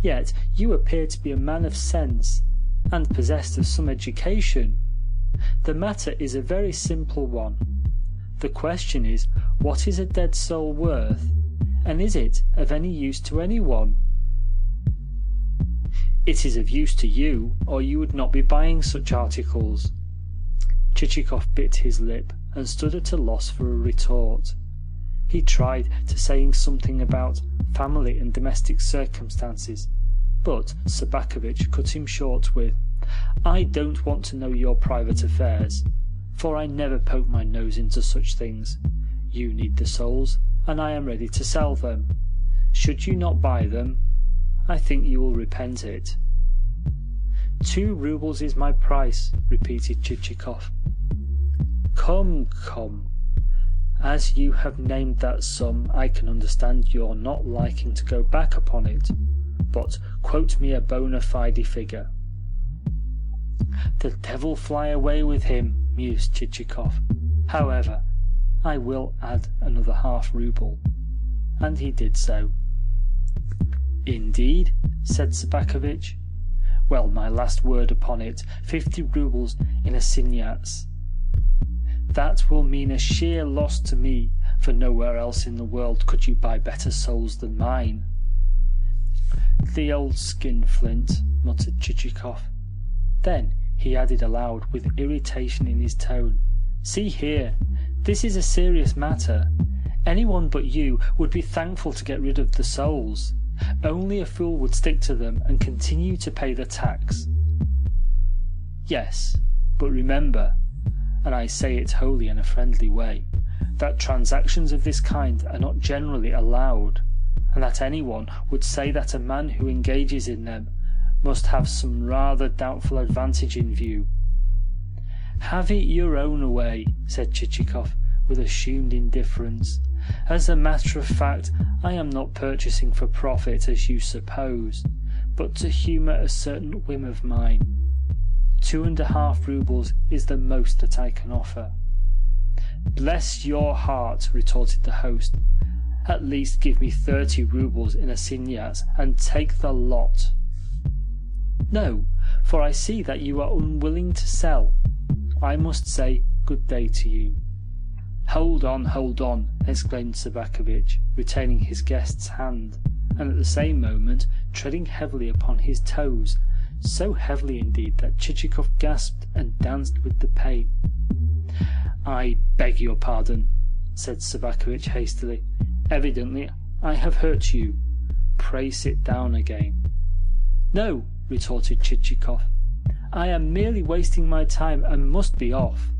S8: Yet you appear to be a man of sense, and possessed of some education. The matter is a very simple one. The question is, what is a dead soul worth, and is it of any use to any one? It is of use to you, or you would not be buying such articles. Chichikov bit his lip and stood at a loss for a retort. He tried to saying something about family and domestic circumstances, but Sobakevitch cut him short with, I don't want to know your private affairs for I never poke my nose into such things. You need the souls, and I am ready to sell them. Should you not buy them, I think you will repent it. Two roubles is my price, repeated Chichikov. Come, come. As you have named that sum, I can understand your not liking to go back upon it. But quote me a bona fide figure. The devil fly away with him, mused Chichikov. However, I will add another half rouble. And he did so. Indeed, said Sobakevitch. Well, my last word upon it, fifty roubles in assignats. That will mean a sheer loss to me, for nowhere else in the world could you buy better souls than mine. The old skinflint, muttered Chichikov. Then he added aloud, with irritation in his tone, See here, this is a serious matter. Anyone but you would be thankful to get rid of the souls. Only a fool would stick to them and continue to pay the tax. Yes, but remember, and I say it wholly in a friendly way, that transactions of this kind are not generally allowed, and that anyone would say that a man who engages in them must have some rather doubtful advantage in view. Have it your own way, said Chichikov with assumed indifference. As a matter of fact, I am not purchasing for profit, as you suppose, but to humour a certain whim of mine. Two and a half roubles is the most that I can offer. Bless your heart, retorted the host. At least give me thirty roubles in assignats and take the lot. No, for I see that you are unwilling to sell. I must say good day to you. Hold on, hold on, exclaimed Sobakevitch, retaining his guest's hand, and at the same moment treading heavily upon his toes, so heavily indeed that Chichikov gasped and danced with the pain. I beg your pardon, said Sobakevitch hastily. Evidently I have hurt you. Pray sit down again. No, retorted Chichikov. I am merely wasting my time and must be off.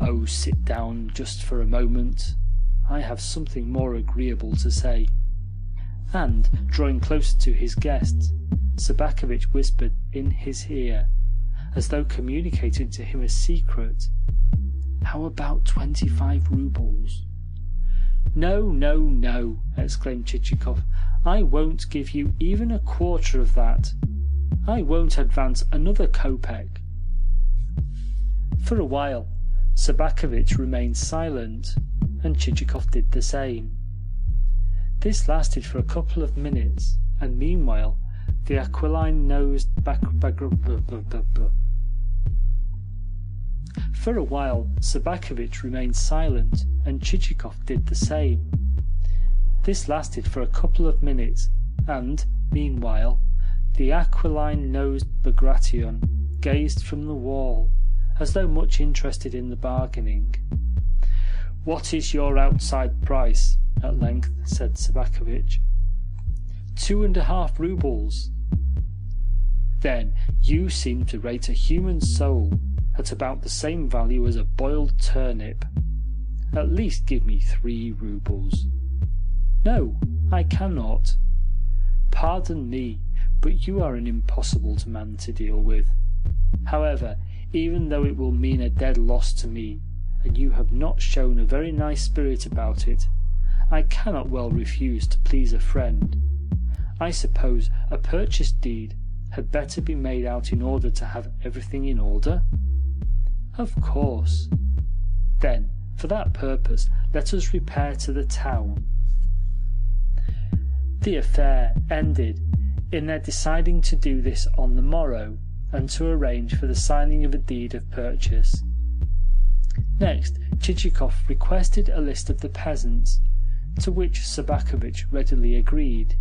S8: Oh, sit down just for a moment. I have something more agreeable to say. And, drawing closer to his guest, Sobakevitch whispered in his ear, as though communicating to him a secret, How about twenty-five roubles? No, no, no, exclaimed Chichikov. I won't give you even a quarter of that. I won't advance another kopeck. For a while, Sobakevitch remained silent, and Chichikov did the same. This lasted for a couple of minutes, and meanwhile the aquiline-nosed back... For a while, Sobakevitch remained silent, and Chichikov did the same. This lasted for a couple of minutes, and, meanwhile, the aquiline-nosed Bagration gazed from the wall, as though much interested in the bargaining. What is your outside price? at length said Sobakevitch. Two and a half roubles. Then you seem to rate a human soul at about the same value as a boiled turnip. At least give me three roubles. No, I cannot. Pardon me, but you are an impossible man to deal with. However, even though it will mean a dead loss to me, and you have not shown a very nice spirit about it, I cannot well refuse to please a friend. I suppose a purchase deed had better be made out in order to have everything in order? Of course. Then, for that purpose, let us repair to the town. The affair ended in their deciding to do this on the morrow, and to arrange for the signing of a deed of purchase. Next, Chichikov requested a list of the peasants, to which Sobakevitch readily agreed.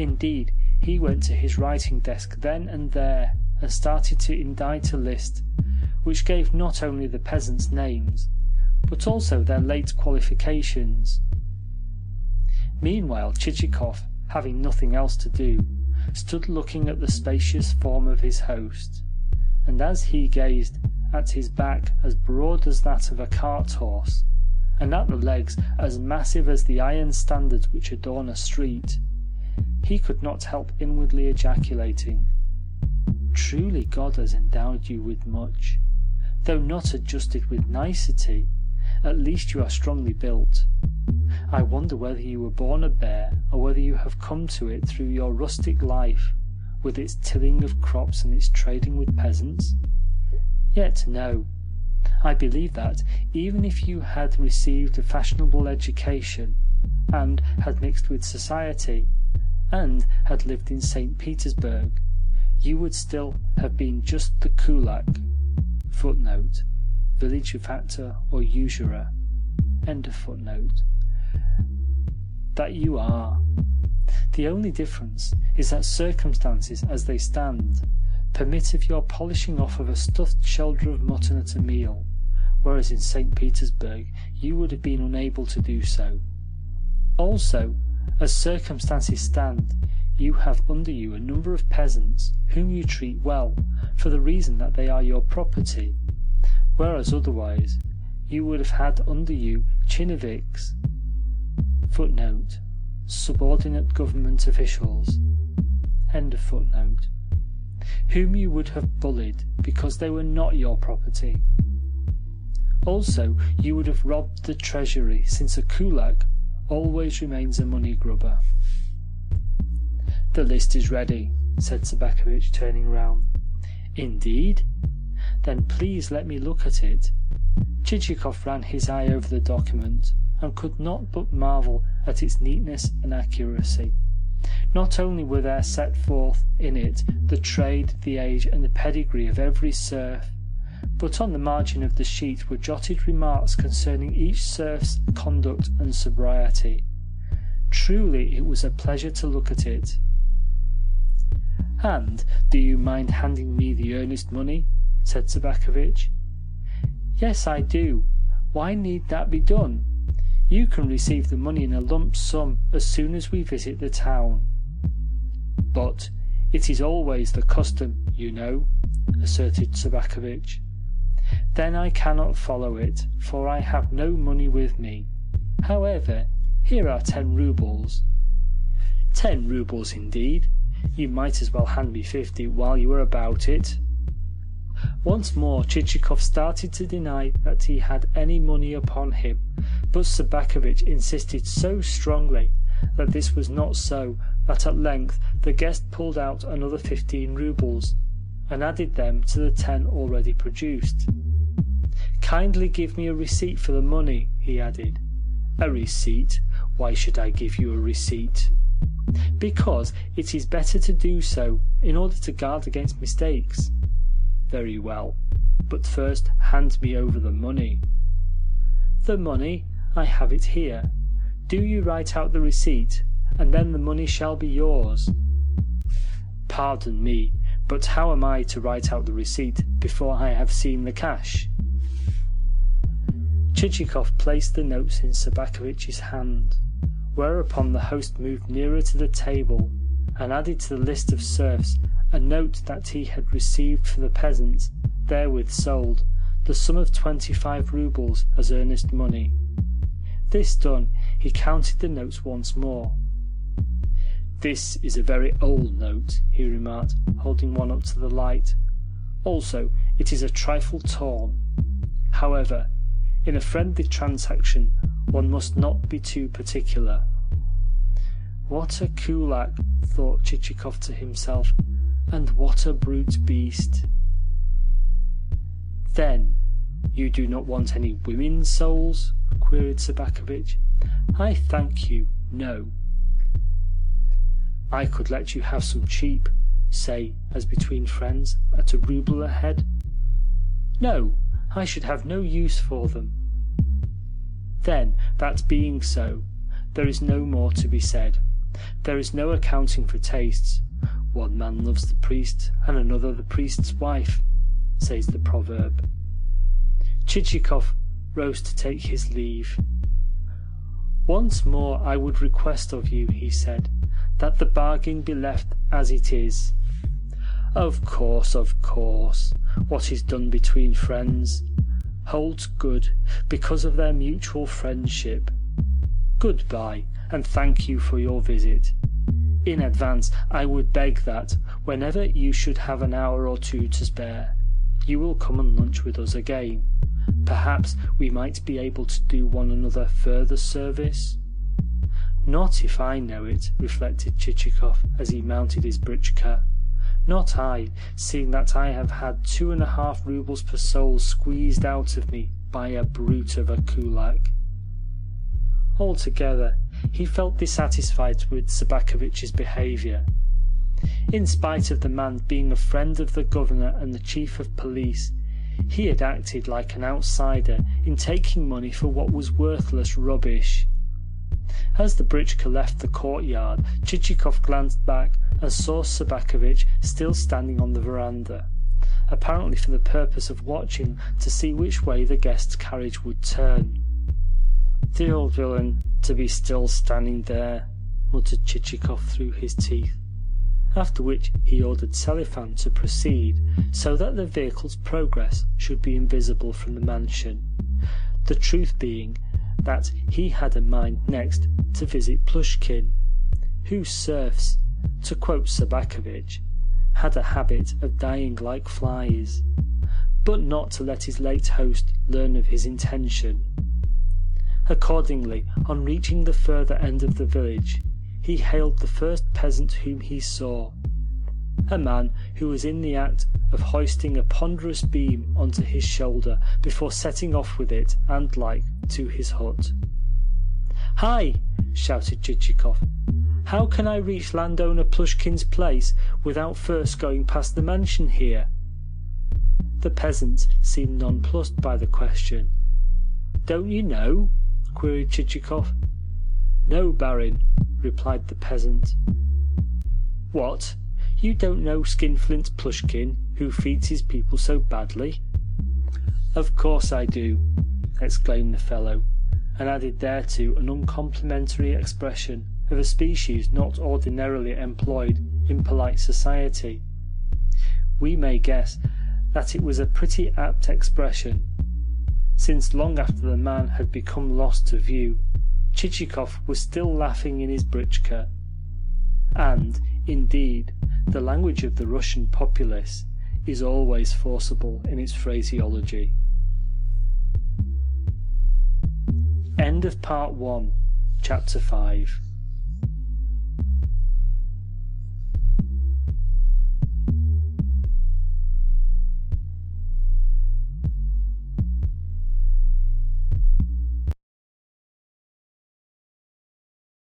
S8: Indeed, he went to his writing desk then and there and started to indite a list, which gave not only the peasants' names, but also their late qualifications. Meanwhile, Chichikov, having nothing else to do, stood looking at the spacious form of his host, and as he gazed at his back as broad as that of a cart horse, and at the legs as massive as the iron standards which adorn a street, he could not help inwardly ejaculating, Truly God has endowed you with much. Though not adjusted with nicety, at least you are strongly built. I wonder whether you were born a bear, or whether you have come to it through your rustic life, with its tilling of crops and its trading with peasants? Yet no. I believe that, even if you had received a fashionable education, and had mixed with society, and had lived in St. Petersburg, you would still have been just the kulak footnote, village factor or usurer, that you are. The only difference is that circumstances as they stand permit of your polishing off of a stuffed shoulder of mutton at a meal, whereas in St. Petersburg you would have been unable to do so. Also, as circumstances stand, you have under you a number of peasants whom you treat well, for the reason that they are your property, whereas otherwise you would have had under you tchinovniks footnote. Subordinate government officials. Whom you would have bullied because they were not your property. Also, you would have robbed the treasury, since a kulak always remains a money grubber. The list is ready, said Sobakevitch, turning round. Indeed? Then please let me look at it. Chichikov ran his eye over the document, and could not but marvel at its neatness and accuracy. Not only were there set forth in it the trade, the age, and the pedigree of every serf, but on the margin of the sheet were jotted remarks concerning each serf's conduct and sobriety. Truly it was a pleasure to look at it. And do you mind handing me the earnest money? said Sobakevitch. Yes, I do. Why need that be done? You can receive the money in a lump sum as soon as we visit the town. But it is always the custom, you know, asserted Sobakevitch. Then I cannot follow it, for I have no money with me. However, here are ten roubles. Ten roubles indeed. You might as well hand me fifty while you are about it. Once more Chichikov started to deny that he had any money upon him, but Sobakevitch insisted so strongly that this was not so that at length the guest pulled out another fifteen roubles, and added them to the ten already produced. Kindly give me a receipt for the money, he added. A receipt? Why should I give you a receipt? Because it is better to do so in order to guard against mistakes. Very well, but first hand me over the money. The money? I have it here. Do you write out the receipt, and then the money shall be yours. Pardon me, but how am I to write out the receipt before I have seen the cash? Chichikov placed the notes in Sobakevitch's hand, whereupon the host moved nearer to the table and added to the list of serfs a note that he had received for the peasants, therewith sold, the sum of twenty-five roubles as earnest money. This done, he counted the notes once more, This is a very old note, he remarked, holding one up to the light. Also, it is a trifle torn. However, in a friendly transaction, one must not be too particular. What a kulak, thought Chichikov to himself, and what a brute beast. Then, you do not want any women's souls? queried Sobakevitch. I thank you, no. I could let you have some cheap, say, as between friends, at a rouble a head. No, I should have no use for them. Then, that being so, there is no more to be said. There is no accounting for tastes. One man loves the priest, and another the priest's wife, says the proverb. Chichikov rose to take his leave. Once more I would request of you, he said, that the bargain be left as it is. Of course, of course, what is done between friends holds good because of their mutual friendship. Good-bye, and thank you for your visit. In advance, I would beg that, whenever you should have an hour or two to spare, you will come and lunch with us again. Perhaps we might be able to do one another further service. Not if I know it, reflected Chichikov as he mounted his britchka. Not I, seeing that I have had two and a half roubles per soul squeezed out of me by a brute of a kulak. Altogether, he felt dissatisfied with Sobakevitch's behaviour. In spite of the man being a friend of the governor and the chief of police, he had acted like an outsider in taking money for what was worthless rubbish. As the britchka left the courtyard, Chichikov glanced back and saw Sobakevitch still standing on the verandah, apparently for the purpose of watching to see which way the guest's carriage would turn. The old villain to be still standing there, muttered Chichikov through his teeth. After which he ordered Selifan to proceed, so that the vehicle's progress should be invisible from the mansion. The truth being that he had a mind next to visit Plushkin, whose serfs, to quote Sobakevitch, had a habit of dying like flies, but not to let his late host learn of his intention. Accordingly, on reaching the further end of the village, he hailed the first peasant whom he saw, a man who was in the act of hoisting a ponderous beam onto his shoulder before setting off with it and like to his hut. Hi! shouted Chichikov. How can I reach landowner Plushkin's place without first going past the mansion here? The peasant seemed nonplussed by the question. Don't you know? queried Chichikov. No, Barin, replied the peasant. What? You don't know Skinflint Plushkin, who feeds his people so badly? Of course I do, exclaimed the fellow, and added thereto an uncomplimentary expression of a species not ordinarily employed in polite society. We may guess that it was a pretty apt expression, since long after the man had become lost to view, Chichikov was still laughing in his britchka. And, indeed, the language of the Russian populace is always forcible in its phraseology. End of Part 1, Chapter 5